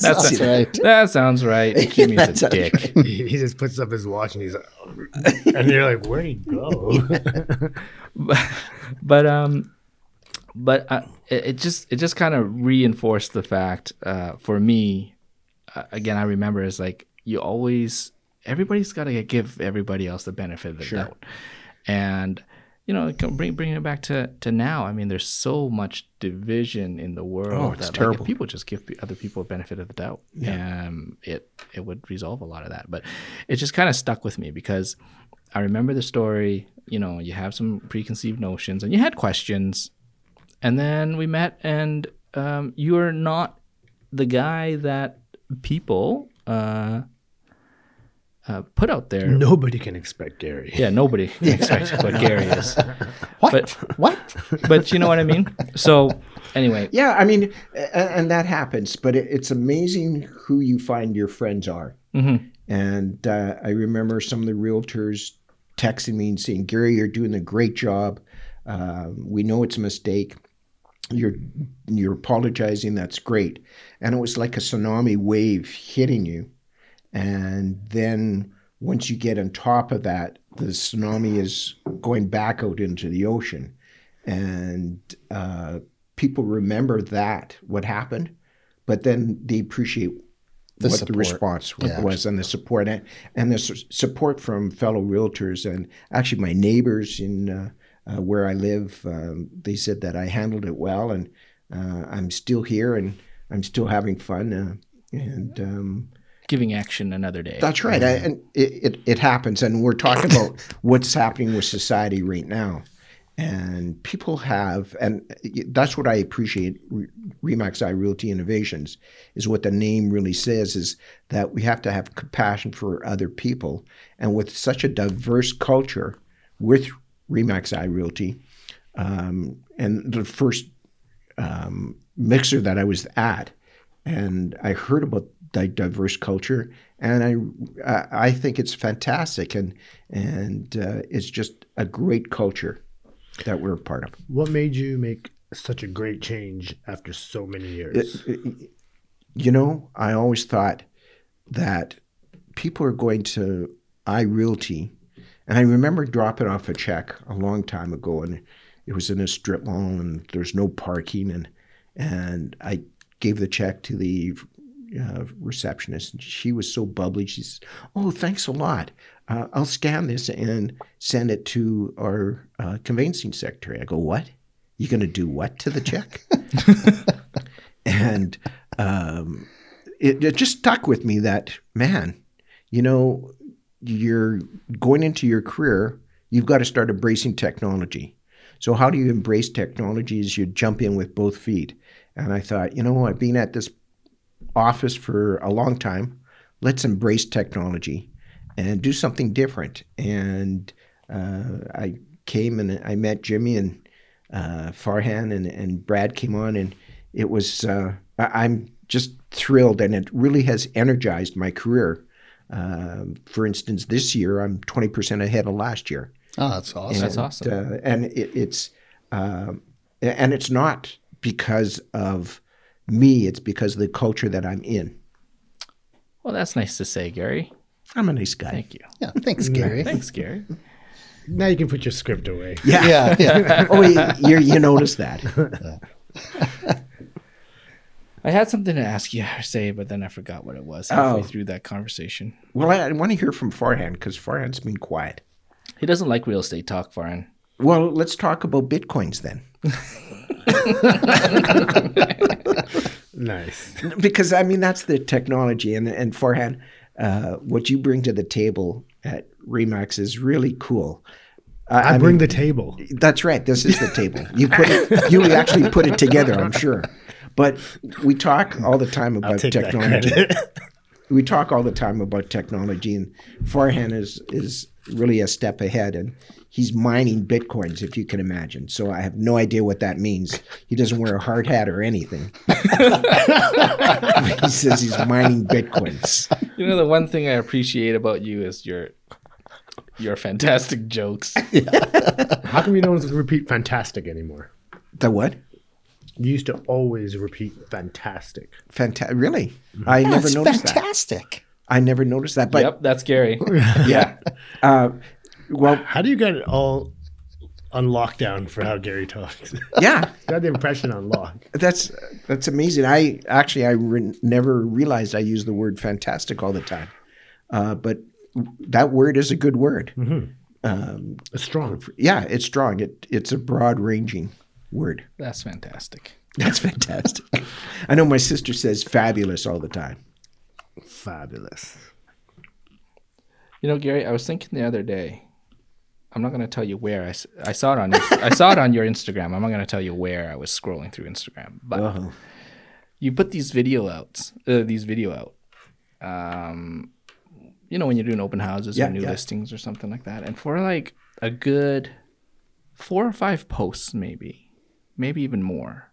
That's, That's right. That sounds right. Jimmy's That's a dick. he, he just puts up his watch and he's like, and you're like, where'd he go? but, but um but uh, it, it just it just kind of reinforced the fact uh, for me uh, again i remember is like you always everybody's got to give everybody else the benefit of the doubt and you know bring bringing it back to to now i mean there's so much division in the world Oh, it's that, like, terrible. people just give other people a benefit of the doubt um it it would resolve a lot of that but it just kind of stuck with me because I remember the story. You know, you have some preconceived notions and you had questions. And then we met, and um, you are not the guy that people uh, uh, put out there. Nobody can expect Gary. Yeah, nobody can expect what Gary is. What? But- what? But you know what I mean? So, anyway, Yeah, I mean, a- and that happens, but it, it's amazing who you find your friends are. Mhm. And uh, I remember some of the realtors texting me and saying, "Gary, you're doing a great job. Uh, we know it's a mistake. You're you're apologizing. That's great." And it was like a tsunami wave hitting you, and then once you get on top of that, the tsunami is going back out into the ocean, and uh, people remember that what happened, but then they appreciate The what support. the response Yeah. was and the support and, and the su- support from fellow realtors and actually my neighbors in uh, uh, where I live. Um, they said that I handled it well and uh, I'm still here and I'm still having fun. Uh, and um, giving action another day. that's right. I, and it, it, it happens. And we're talking about what's happening with society right now. And people have, and that's what I appreciate. Re- Remax iRealty Innovations is what the name really says is that we have to have compassion for other people. And with such a diverse culture with Remax iRealty, um, and the first um, mixer that I was at, and I heard about diverse culture, and I I- think it's fantastic, and and uh, it's just a great culture that we're a part of. What made you make such a great change after so many years? You know, I always thought that people are going to iRealty, and I remember dropping off a check a long time ago, and it was in a strip mall, and there's no parking, and and I gave the check to the uh, receptionist, and she was so bubbly. She says, "Oh, thanks a lot. Uh, I'll scan this and send it to our uh, conveyancing secretary." I go, "What? You going to do what to the check?" and um, it, it just stuck with me that man, you know, you're going into your career, you've got to start embracing technology. So how do you embrace technology? Is you jump in with both feet. And I thought, you know what, being at this office for a long time, let's embrace technology and do something different. And uh, I came and I met Jimmy and uh, Farhan and, and Brad came on, and it was uh, I- I'm just thrilled, and it really has energized my career. Um, for instance, this year I'm 20% ahead of last year. Oh, that's awesome. That's awesome. Uh, and it, it's um, and it's not because of me; it's because of the culture that I'm in. Well, that's nice to say, Gary. I'm a nice guy. Thank you. Yeah, thanks, Gary. Thanks, Gary. Now you can put your script away. Yeah. Yeah, yeah. oh, you, you you noticed that? I had something to ask you or say, but then I forgot what it was halfway Oh. through that conversation. Well, I, I want to hear from Farhan because Farhan's been quiet. He doesn't like real estate talk, Farhan. Well, let's talk about bitcoins then, Nice. because I mean that's the technology, and and Farhan, uh, what you bring to the table at Remax is really cool. Uh, I, bring the table. That's right. This is the table. You put it. You actually put it together. I'm sure. But we talk all the time about technology. Credit. we talk all the time about technology, and Farhan is is really a step ahead, and he's mining bitcoins, if you can imagine. So I have no idea what that means. He doesn't wear a hard hat or anything. he says he's mining bitcoins. You know, the one thing I appreciate about you is your your fantastic jokes. How come you don't repeat fantastic anymore? The what? You used to always repeat fantastic. Fantastic. Really? I never That's noticed that. fantastic. I never noticed that. But yep, that's Gary. yeah. Uh, well, How do you get it all on lockdown for how Gary talks? yeah. Got the impression on lock. That's that's amazing. I actually I re- never realized I use the word fantastic all the time, uh, but that word is a good word. It's strong. Yeah, it's strong. It it's a broad ranging word. That's fantastic. That's fantastic. I know my sister says fabulous all the time. Fabulous. You know, Gary, I was thinking the other day. I'm not going to tell you where I, I saw it on I saw it on your Instagram. I'm not going to tell you where I was scrolling through Instagram, but Oh, you put these video outs, uh, these video out. Um, you know, when you're doing open houses Yeah, or new yeah. listings or something like that, and for like a good four or five posts, maybe, maybe even more.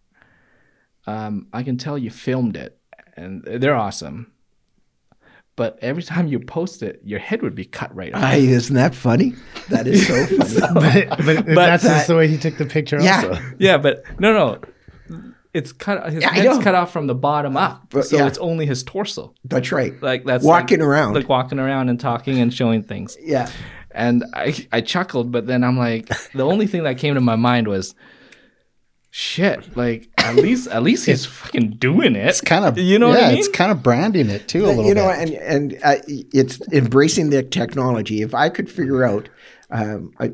Um, I can tell you filmed it, and they're awesome. But every time you post it, your head would be cut right off. Aye, isn't that funny? That is so funny. But, but, that's just the way he took the picture Yeah. also. Yeah, but no, no, it's cut. His Yeah, I head's cut off from the bottom up, But, so yeah. it's only his torso. That's right. Like that's Walking like- around. like walking around and talking and showing things. yeah. And I I chuckled, but then I'm like, the only thing that came to my mind was, shit. Like at least at least he's fucking doing it. It's kind of you know yeah, what I mean. it's kind of branding it too a little bit. you know, bit. and and uh, it's embracing the technology. If I could figure out um, I,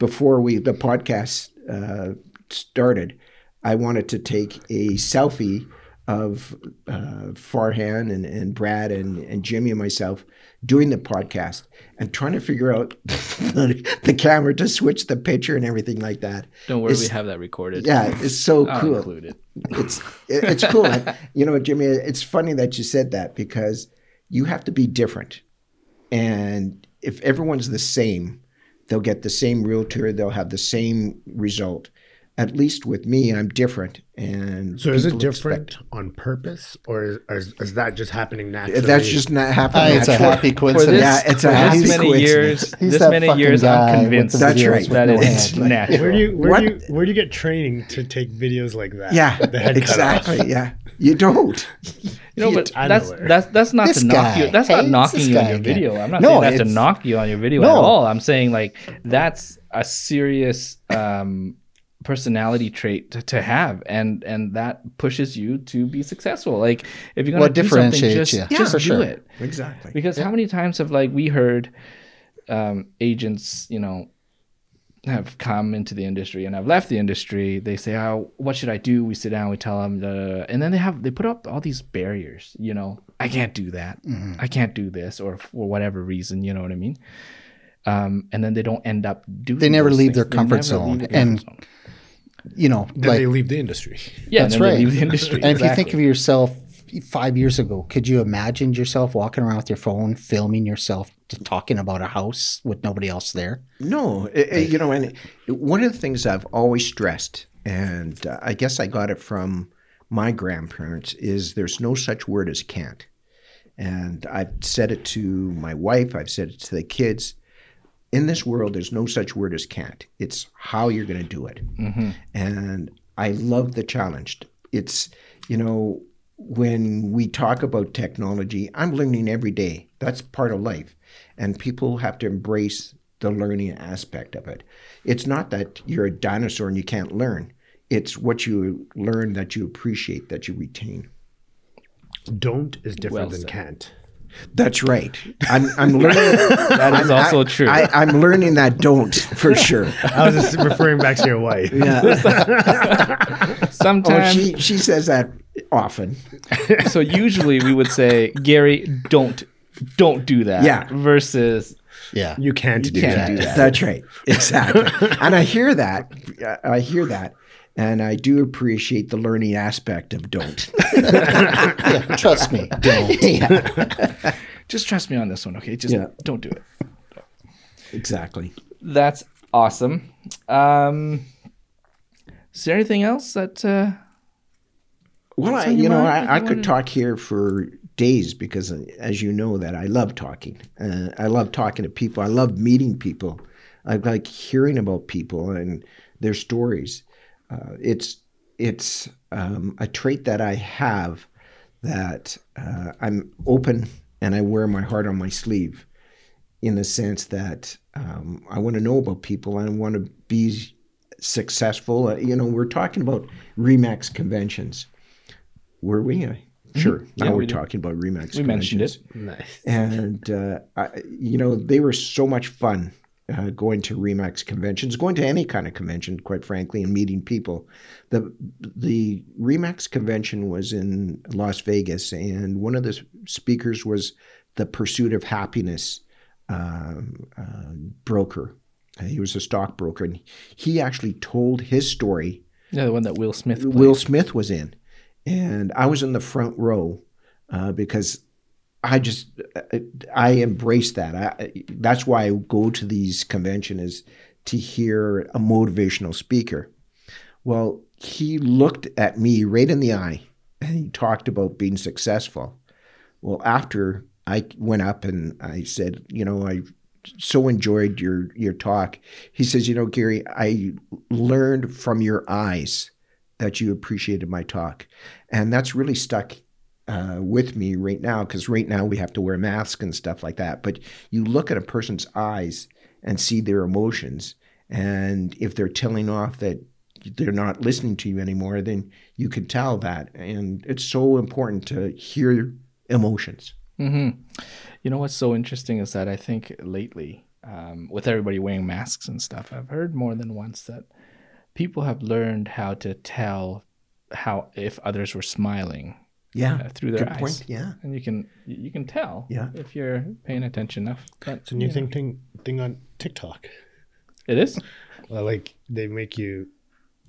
before we the podcast uh, started, I wanted to take a selfie of uh, Farhan and, and Brad and, and Jimmy and myself doing the podcast and trying to figure out the, the camera to switch the picture and everything like that. Don't worry, we have that recorded. Yeah, it's so I'll cool include it. it's it- it's cool. You know, Jimmy, it's funny that you said that because you have to be different. And if everyone's the same, they'll get the same realtor, they'll have the same result. At least with me, I'm different. And So is it different expect- on purpose, or is, or is, is that just happening naturally? That's just not Ah, happening. it's a happy coincidence. this, Yeah, it's a for happy this many coincidence. years, He's this many years, I'm convinced That's videos right. that no it's hand. natural. Where do you where do you where do you get training to take videos like that? Yeah, The off? exactly. Yeah, you don't. You know, but I know that's that's that's not This to knock guy. you. That's Hey, not knocking you on guy your again. video. I'm not No, saying that to knock you on your video No. at all. I'm saying like that's a serious um, personality trait to, to have, and and that pushes you to be successful. Like if you're gonna Well, do something, differentiates just, you. just for do sure. it. Exactly. Because how many times have like we heard um, agents, you know, have come into the industry and have left the industry. They say, "Oh, what should I do?" We sit down, we tell them, da, da, da. and then they have they put up all these barriers. You know, I can't do that. I can't do this, or for whatever reason. You know what I mean? um, and then they don't end up doing. They never leave their things. They comfort never zone. leave their And- comfort zone. You know, Then like they leave the industry. yeah, that's right. leave the industry. And if you think of yourself five years ago, could you imagine yourself walking around with your phone, filming yourself talking about a house with nobody else there? No, eh, eh, you know, and one of the things I've always stressed, and uh, I guess I got it from my grandparents, is there's no such word as can't. And I've said it to my wife, I've said it to the kids. In this world, there's no such word as can't. It's how you're going to do it. Mm-hmm. And I love the challenge. It's, you know, when we talk about technology, I'm learning every day. That's part of life. And people have to embrace the learning aspect of it. It's not that you're a dinosaur and you can't learn, it's what you learn that you appreciate, that you retain. Don't is different Well than said. can't. That's right. I'm, I'm learning. that is also true. I, I'm learning that don't for sure. I was just referring back to your wife. Yeah. Sometimes, oh, she, she says that often. so usually we would say, Gary, don't, don't do that. Yeah. Versus, Yeah. You can't do can't that. do that. That's right. Exactly. and I hear that. I hear that. And I do appreciate the learning aspect of don't. yeah trust me. Don't. yeah, just trust me on this one, okay? Just Yeah. don't do it. exactly. That's awesome. Um, is there anything else that? Uh, Well, I, you know, I, I could talk here for days because, uh, as you know, that I love talking. Uh, I love talking to people. I love meeting people. I like hearing about people and their stories. Uh, it's it's um, a trait that I have that uh, I'm open and I wear my heart on my sleeve, in the sense that um, I want to know about people and I want to be successful. Uh, you know, we're talking about Remax conventions. Were we? Uh, Sure. Mm-hmm. Now we we're did. talking about Remax. Conventions. We mentioned it. Nice. and uh, I, you know they were so much fun uh, going to Remax conventions, going to any kind of convention, quite frankly, and meeting people. the The Remax convention was in Las Vegas, and one of the speakers was the Pursuit of Happyness um, uh, broker. Uh, He was a stockbroker, and he actually told his story Yeah, the one that Will Smith. Played. Will Smith was in, and I was in the front row uh, because I just I embrace that. I, that's why I go to these conventions is to hear a motivational speaker. Well, he looked at me right in the eye and he talked about being successful. Well, after I went up and I said, you know, I so enjoyed your your talk. He says, you know, Gary, I learned from your eyes that you appreciated my talk, and that's really stuck uh, with me right now because right now we have to wear masks and stuff like that. But you look at a person's eyes and see their emotions, and if they're telling off that they're not listening to you anymore, then you can tell that, and it's so important to hear emotions. hmm You know what's so interesting is that I think lately, um, with everybody wearing masks and stuff, I've heard more than once that people have learned how to tell how if others were smiling Yeah, uh, through their good eyes. point. Yeah. and you can you can tell Yeah. if you're paying attention enough. But, It's a new thing, thing thing on TikTok. It is. Well, like they make you,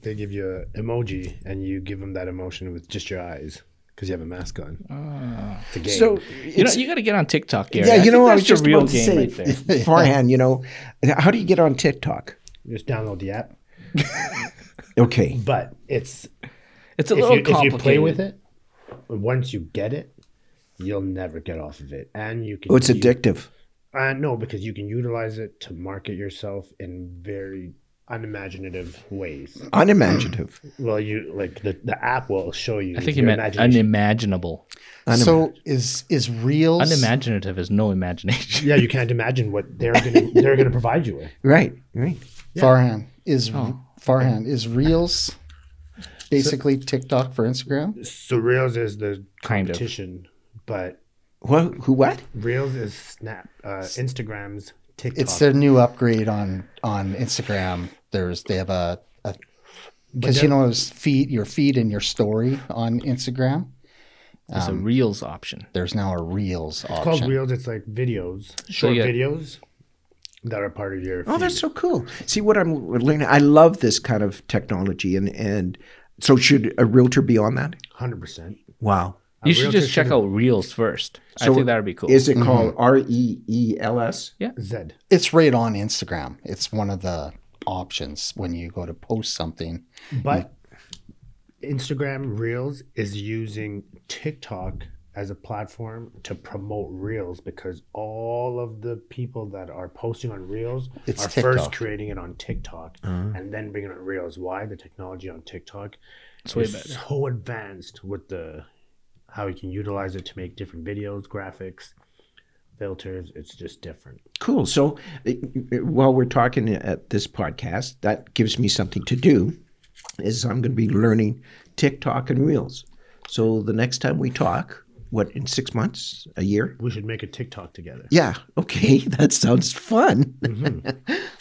they give you an emoji and you give them that emotion with just your eyes because you have a mask on. Ah. It's a game. So You know, you got to get on TikTok, Gary. yeah, I you think know, I that's was just real about to game say right there. beforehand. You know, how do you get on TikTok? you just download the app, Okay, but it's It's a if little you, if you play with it, once you get it, you'll never get off of it, and you can. oh, it's u- addictive. Uh, no, because you can utilize it to market yourself in very unimaginative ways. Unimaginative. Well, you like the, the app will show you. I think you meant imagination. unimaginable. So is is reels Unimaginative is no imagination. yeah, you can't imagine what they're gonna they're gonna provide you with. Right, right. Farhan is Oh. Farhan is reels basically TikTok for Instagram? So Reels is the Kind of. competition, but What? Who? What? Reels is Snap, uh, Instagram's TikTok. It's their new upgrade on on Instagram. There's they have a because you know it was feed your feed and your story on Instagram. There's Um, a reels option. There's now a reels option. It's called. Reels. It's like videos, short yeah. videos. that are part of your. Oh, that's so cool. See what I'm learning. I love this kind of technology, and and so should a realtor be on that? 100%. Wow. You should just check should- out Reels first. I think that would be cool. Is it mm-hmm. called R E E L S? Yeah. Zed. It's right on Instagram. It's one of the options when you go to post something. But Instagram Reels is using TikTok as a platform to promote Reels because all of the people that are posting on Reels It's are TikTok. first creating it on TikTok and then bringing it on Reels. Why? The technology on TikTok It's is so advanced with the how you can utilize it to make different videos, graphics, filters. It's just different. Cool. So uh, while we're talking at this podcast, that gives me something to do. Is I'm going to be learning TikTok and Reels. So the next time we talk, what in six months, a year? We should make a TikTok together. Yeah. Okay. That sounds fun.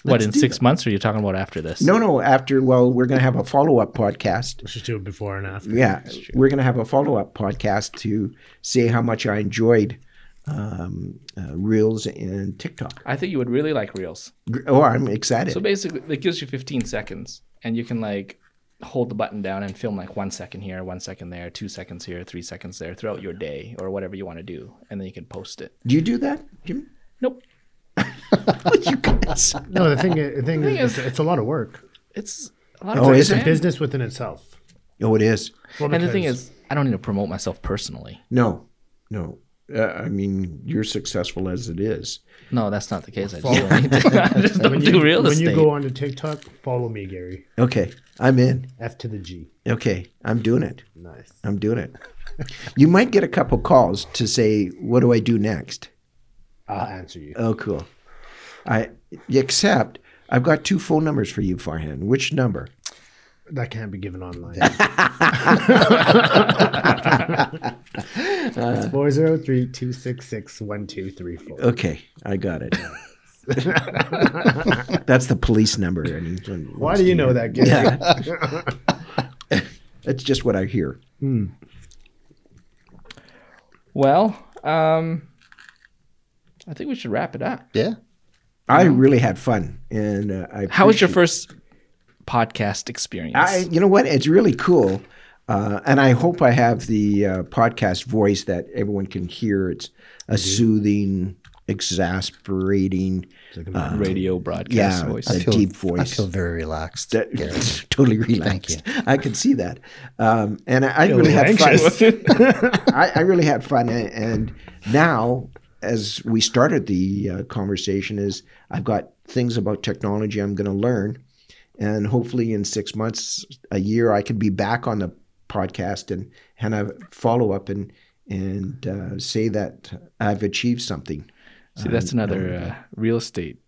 what in six months? Or are you talking about after this? No, no. After, well, we're going to have a follow up podcast. Let's just do it before and after. Yeah, we're going to have a follow up podcast to say how much I enjoyed um, uh, Reels and TikTok. I think you would really like Reels. Gr- Oh, I'm excited. So basically, it gives you 15 seconds, and you can like hold the button down and film like one second here, one second there, two seconds here, three seconds there throughout your day or whatever you want to do, and then you can post it. Do you do that, Jim? Nope, you guys. No, the thing, the thing is, it's, it's a lot of work. it's a lot Oh, of is time. it? Business within itself. Oh, it is. Well, And the thing is, I don't need to promote myself personally. No, no. Uh, I mean, you're successful as it is. No, that's not the case. I just don't, need to, I just don't when do you, real when estate. you go onto TikTok, follow me, Gary. Okay, I'm in. F to the G. Okay, I'm doing it. Nice. I'm doing it. you might get a couple calls to say, "What do I do next?" I'll answer you. Oh, cool. I except I've got two phone numbers for you, Farhan. Which number? That can't be given online. It's four zero three two six six one two three four. Okay, I got it. That's the police number. And Why do you know that, Gary? Yeah. That's just what I hear. well, um, I think we should wrap it up. Yeah. I really had fun, and uh, I. How was your first podcast experience? I, you know what? It's really cool, uh, and I hope I have the uh, podcast voice that everyone can hear. It's a soothing, exasperating, radio broadcast yeah, voice. a deep voice. I feel very relaxed. that- totally relaxed. I could see that, um, and I, I really had little fun. I, I really had fun, and, and now as we started the uh, conversation, is I've got things about technology I'm going to learn, and hopefully in six months, a year, I can be back on the podcast and and a follow up and and uh, say that I've achieved something. See, that's another uh, real estate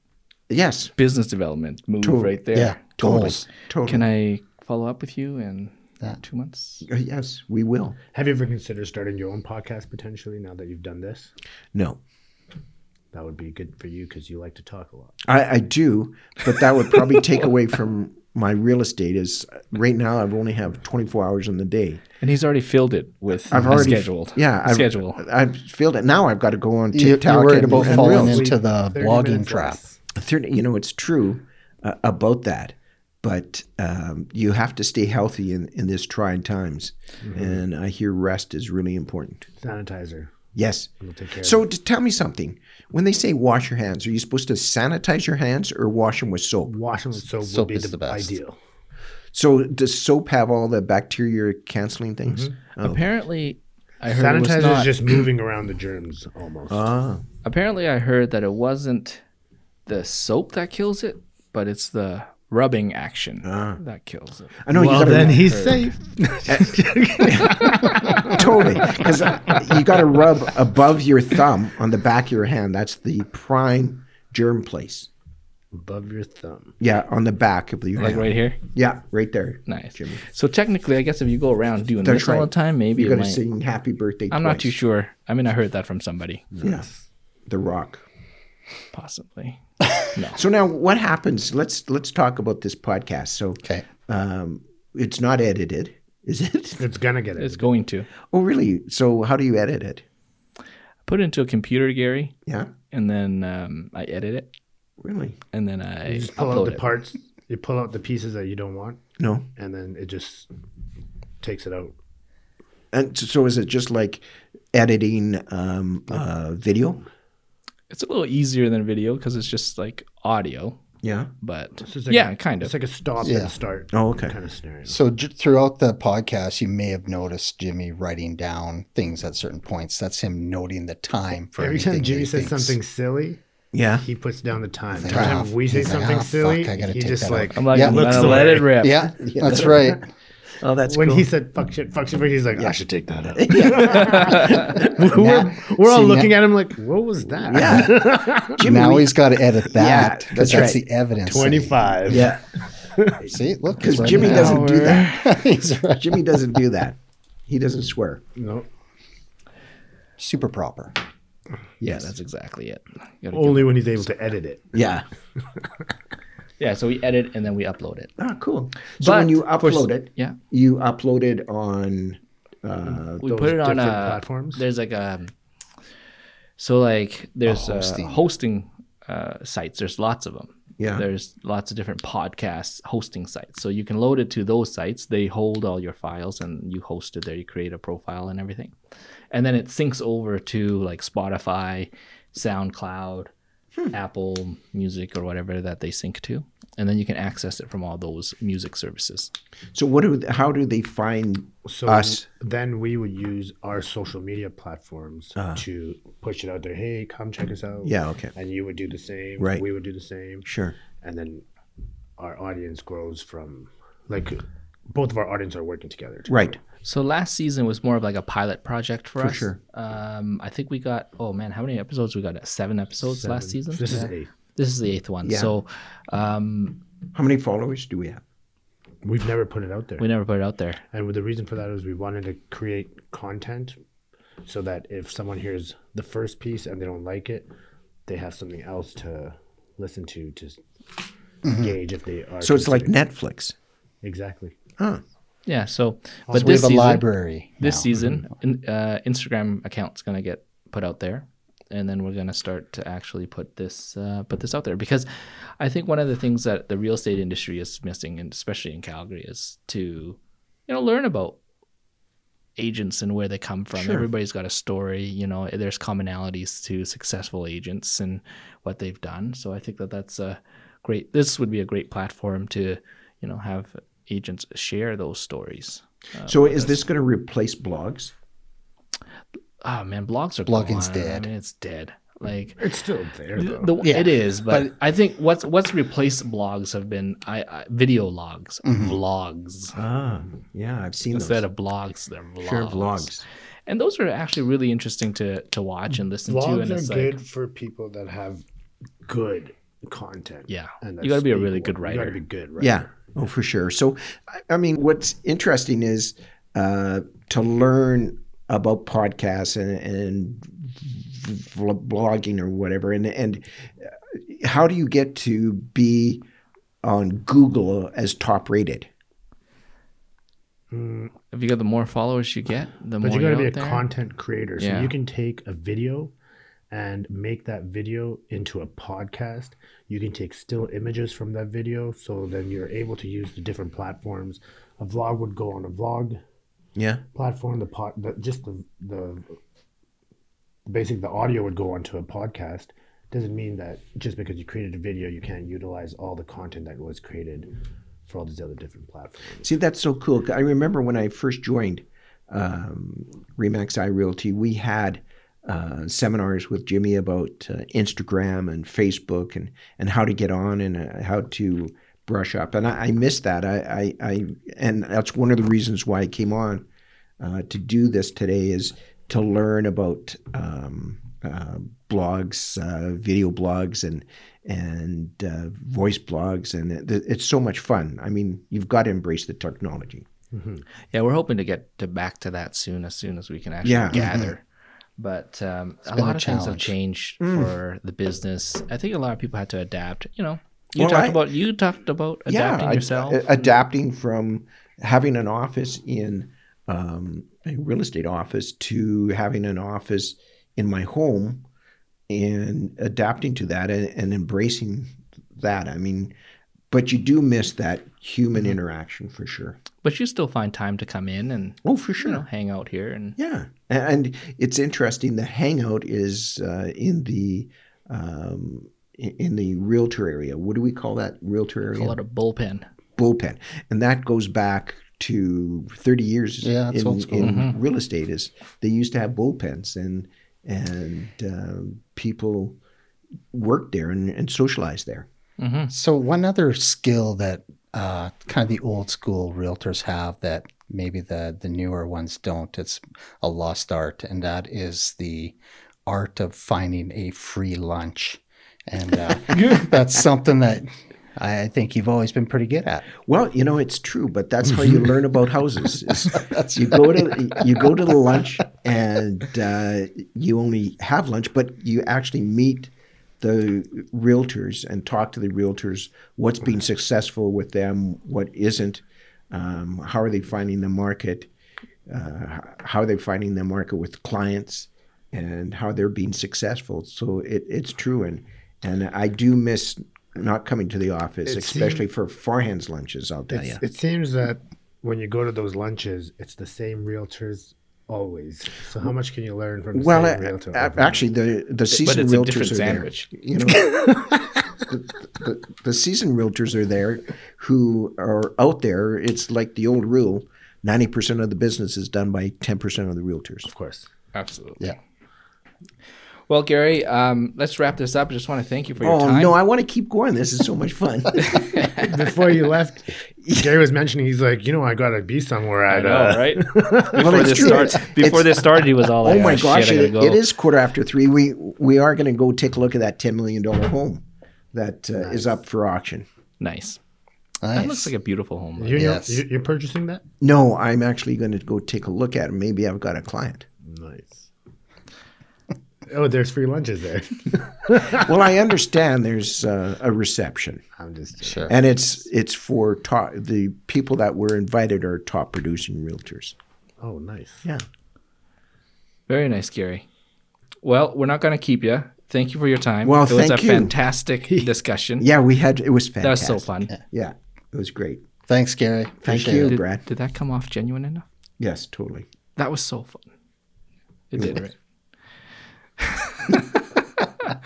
Yes, business development move Totally. right there. Yeah. totally, Goals. totally. Can I follow up with you in Yeah. two months? Uh, yes, we will. Have you ever considered starting your own podcast potentially now that you've done this? No. That would be good for you because you like to talk a lot. I, I do, but that would probably take away from my real estate. Is right now I've only have 24 hours in the day. And he's already filled it with I've already scheduled. Yeah, I've, schedule. I've filled it. Now I've got to go on You- TikTok. You're worried about and falling Reels. into the blogging trap. 30, you know, it's true uh, about that, but um, you have to stay healthy in, in this trying times. Mm-hmm. And I hear rest is really important. Sanitizer. Yes. take care So to tell me something. When they say wash your hands, are you supposed to sanitize your hands or wash them with soap? Washing with soap, Soap would be is the, the best. ideal. So does soap have all the bacteria canceling things? Mm-hmm. Oh. Apparently, I heard it was Sanitizer not. is just moving around the germs almost. Ah. apparently, I heard that it wasn't the soap that kills it, but it's the rubbing action Ah. that kills it. I know well, you got then to he's safe. totally because you got to rub above your thumb on the back of your hand. That's the prime germ place. Above your thumb. Yeah, on the back of your Like hand. right here. Yeah, right there. Nice. Jimmy. So technically, I guess if you go around doing That's this all the time, maybe you're gonna might. sing happy birthday. I'm not too sure. I mean, I heard that from somebody, Yeah, The Rock. possibly. So now, what happens? Let's let's talk about this podcast. So, Okay. um, it's not edited, is it? It's gonna get edited. It's going to Oh, really? So, how do you edit it? put it into a computer, Gary, Yeah. and then um, I edit it, Really? and then I You just pull out the it. parts. You pull out the pieces that you don't want, No. and then it just takes it out. And so- so is it just like editing um, uh, video? It's a little easier than video because it's just like audio, Yeah. but So it's like yeah, a- kind of. It's like a stop Yeah. and start Oh, okay. kind of scenario. So j- throughout the podcast, you may have noticed Jimmy writing down things at certain points. That's him noting the time for Every time Jimmy says thinks. something silly, Yeah. he puts down the time. Every time "Oh, we say like, something "Oh, silly, fuck, I gotta he take just that like I'm like, Yeah. I'm looks gonna let it rip. Yeah, that's right. Oh, that's when cool. he said fuck shit, fuck shit, he's like, yeah. I ah, should take that out. Now- we're, we're all see, looking now- at him like, what was that? yeah. Jimmy, now we- he's got to edit that Yeah, because that's that's, right. the evidence. 25. yeah. See, look, Because he's Jimmy it doesn't do that. Right. Jimmy doesn't do that. He doesn't swear. No, super proper. Yeah, that's exactly it. You gotta give- only when he's able to edit it. Yeah. Yeah, so we edit and then we upload it. Ah, cool. So when But you for- upload it, Yeah, you upload it on. Uh, we Those put it on different a platforms? There's like a so like there's uh, hosting. hosting uh, sites. There's lots of them. Yeah. There's lots of different podcast hosting sites. So you can load it to those sites. They hold all your files and you host it there. You create a profile and everything. And then it syncs over to like Spotify, SoundCloud, Apple Music or whatever that they sync to. And then you can access it from all those music services. so what do? How do they find So us? then we would use our social media platforms Uh-huh. to push it out there. Hey, come check us out. Yeah. Okay. And you would do the same. Right. We would do the same. Sure. And then our audience grows from like both of our audience are working together. Right. So last season was more of like a pilot project for, For us. sure. Um, I think we got oh man, how many episodes we got? Seven episodes last season. This is Yeah. eighth. This is the eighth one. Yeah. So um, How many followers do we have? We've never put it out there. we never put it out there. And the reason for that is we wanted to create content so that if someone hears the first piece and they don't like it, they have something else to listen to to gauge if they are. So it's like Netflix. exactly. Huh. Yeah. So, So but we this have a season, library. this now. season, in, uh, Instagram account's gonna get put out there, and then we're gonna start to actually put this uh, put this out there because I think one of the things that the real estate industry is missing, and especially in Calgary, is to you know learn about agents and where they come from. Sure. Everybody's got a story. You know, there's commonalities to successful agents and what they've done. So I think that that's a great. This would be a great platform to you know have agents share those stories. Uh, so is this going to replace blogs? Oh man, blogs are Blogging's gone. dead. I mean, it's dead. Like It's still there the, though. the- it is, but, But- I think what's what's replaced blogs have been I, I video logs, mm-hmm. vlogs Ah, yeah, I've seen instead those. of blogs. They're vlogs. Sure, vlogs. and those are actually really interesting to to watch and listen to. Vlogs And are it's good like, for people that have good content. yeah, and you got to be a really speakable. good You got writer. to be good, right? Yeah. Oh, for sure. So, I- I mean, what's interesting is uh, to learn about podcasts and, and blogging or whatever, and and uh, how do you get to be on Google as top rated? If you got the more followers you get, the But more you got to be a there. content creator. So Yeah. you can take a video and make that video into a podcast. You can take still images from that video. So then you're able to use the different platforms. A vlog would go on a vlog Yeah. platform. The pod, the, just the, the basic, the audio would go onto a podcast. Doesn't mean that just because you created a video, you can't utilize all the content that was created for all these other different platforms. See, that's so cool. I remember when I first joined um, Remax iRealty, we had uh, seminars with Jimmy about uh, Instagram and Facebook and, and how to get on and uh, how to brush up. And I, I missed that. I, I, I and that's one of the reasons why I came on uh, to do this today is to learn about um, uh, blogs, uh, video blogs, and and uh, voice blogs, and it, it's so much fun. I mean, you've got to embrace the technology. Yeah, we're hoping to get to back to that soon, as soon as we can actually Yeah. gather. But um, a lot a of things have challenge. changed for the business. I think a lot of people had to adapt. You know, you Well, talked I- about you talked about adapting ad- yourself. a- adapting from having an office in um, a real estate office to having an office in my home and adapting to that and, and embracing that. I mean, but you do miss that human interaction for sure. But you still find time to come in and Oh, for you sure. know hang out here and Yeah, and it's interesting. The hangout is uh, in the um, in the realtor area. What do we call that realtor area? call it a bullpen. bullpen, and that goes back to thirty years. Yeah, it's in, old school. in real estate. Is they used to have bullpens, and and um, people worked there and, and socialized there. So one other skill that uh, kind of the old school realtors have that maybe the the newer ones don't. It's a lost art, and that is the art of finding a free lunch, and uh, that's something that I think you've always been pretty good at. Well, you know it's true, but that's how you learn about houses. is you go to you go to the lunch and uh, you only have lunch, but you actually meet the realtors and talk to the realtors. What's been successful with them? What isn't? Um, how are they finding the market? Uh, how are they finding the market with clients? And how they're being successful. So it, it's true, and and I do miss not coming to the office, It especially for Farhan's lunches. I'll tell you. It seems that when you go to those lunches, it's the same realtors always. So how much can you learn from the Well, same a- realtor? a- actually, the the season it's a realtors different are sandwich. there. You know, the, the, the season realtors are there who are out there. It's like the old rule: ninety percent of the business is done by ten percent of the realtors. of course. Absolutely. Yeah. Well, Gary, um, let's wrap this up. I just want to thank you for your Oh time. no, I want to keep going. This is so much fun. Before you left, Gary was mentioning he's like, you know, I gotta be somewhere I at. know, uh, right? Before it's this true. starts, It's- before this started, he was all like, oh my shit, gosh, I gotta it, go. it is quarter after three. We we are going to go take a look at that ten million dollar home that uh, is up for auction. nice. Nice. That looks like a beautiful home. You know, Yes. you- you're purchasing that? No, I'm actually going to go take a look at it. Maybe I've got a client. Nice. Oh, there's free lunches there. well, I understand there's uh, a reception, I'm just sure. and it's it's for top, the people that were invited are top producing realtors. Oh, nice. Yeah. Very nice, Gary. Well, we're not going to keep you. Thank you for your time. Well, it was a you. fantastic discussion. Yeah, we had it was fantastic. that was so fun. Yeah, it was great. Thanks, Gary. Thank you, it. Did, Brad. did that come off genuine enough? Yes, totally. That was so fun. It did, right?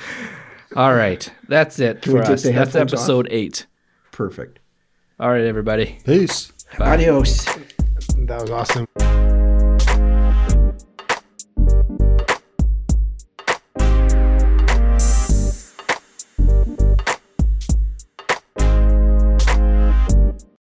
All right. That's it Can for us. That's headphones off? episode eight. Perfect. All right, everybody. Peace. Bye. Adios. That was awesome.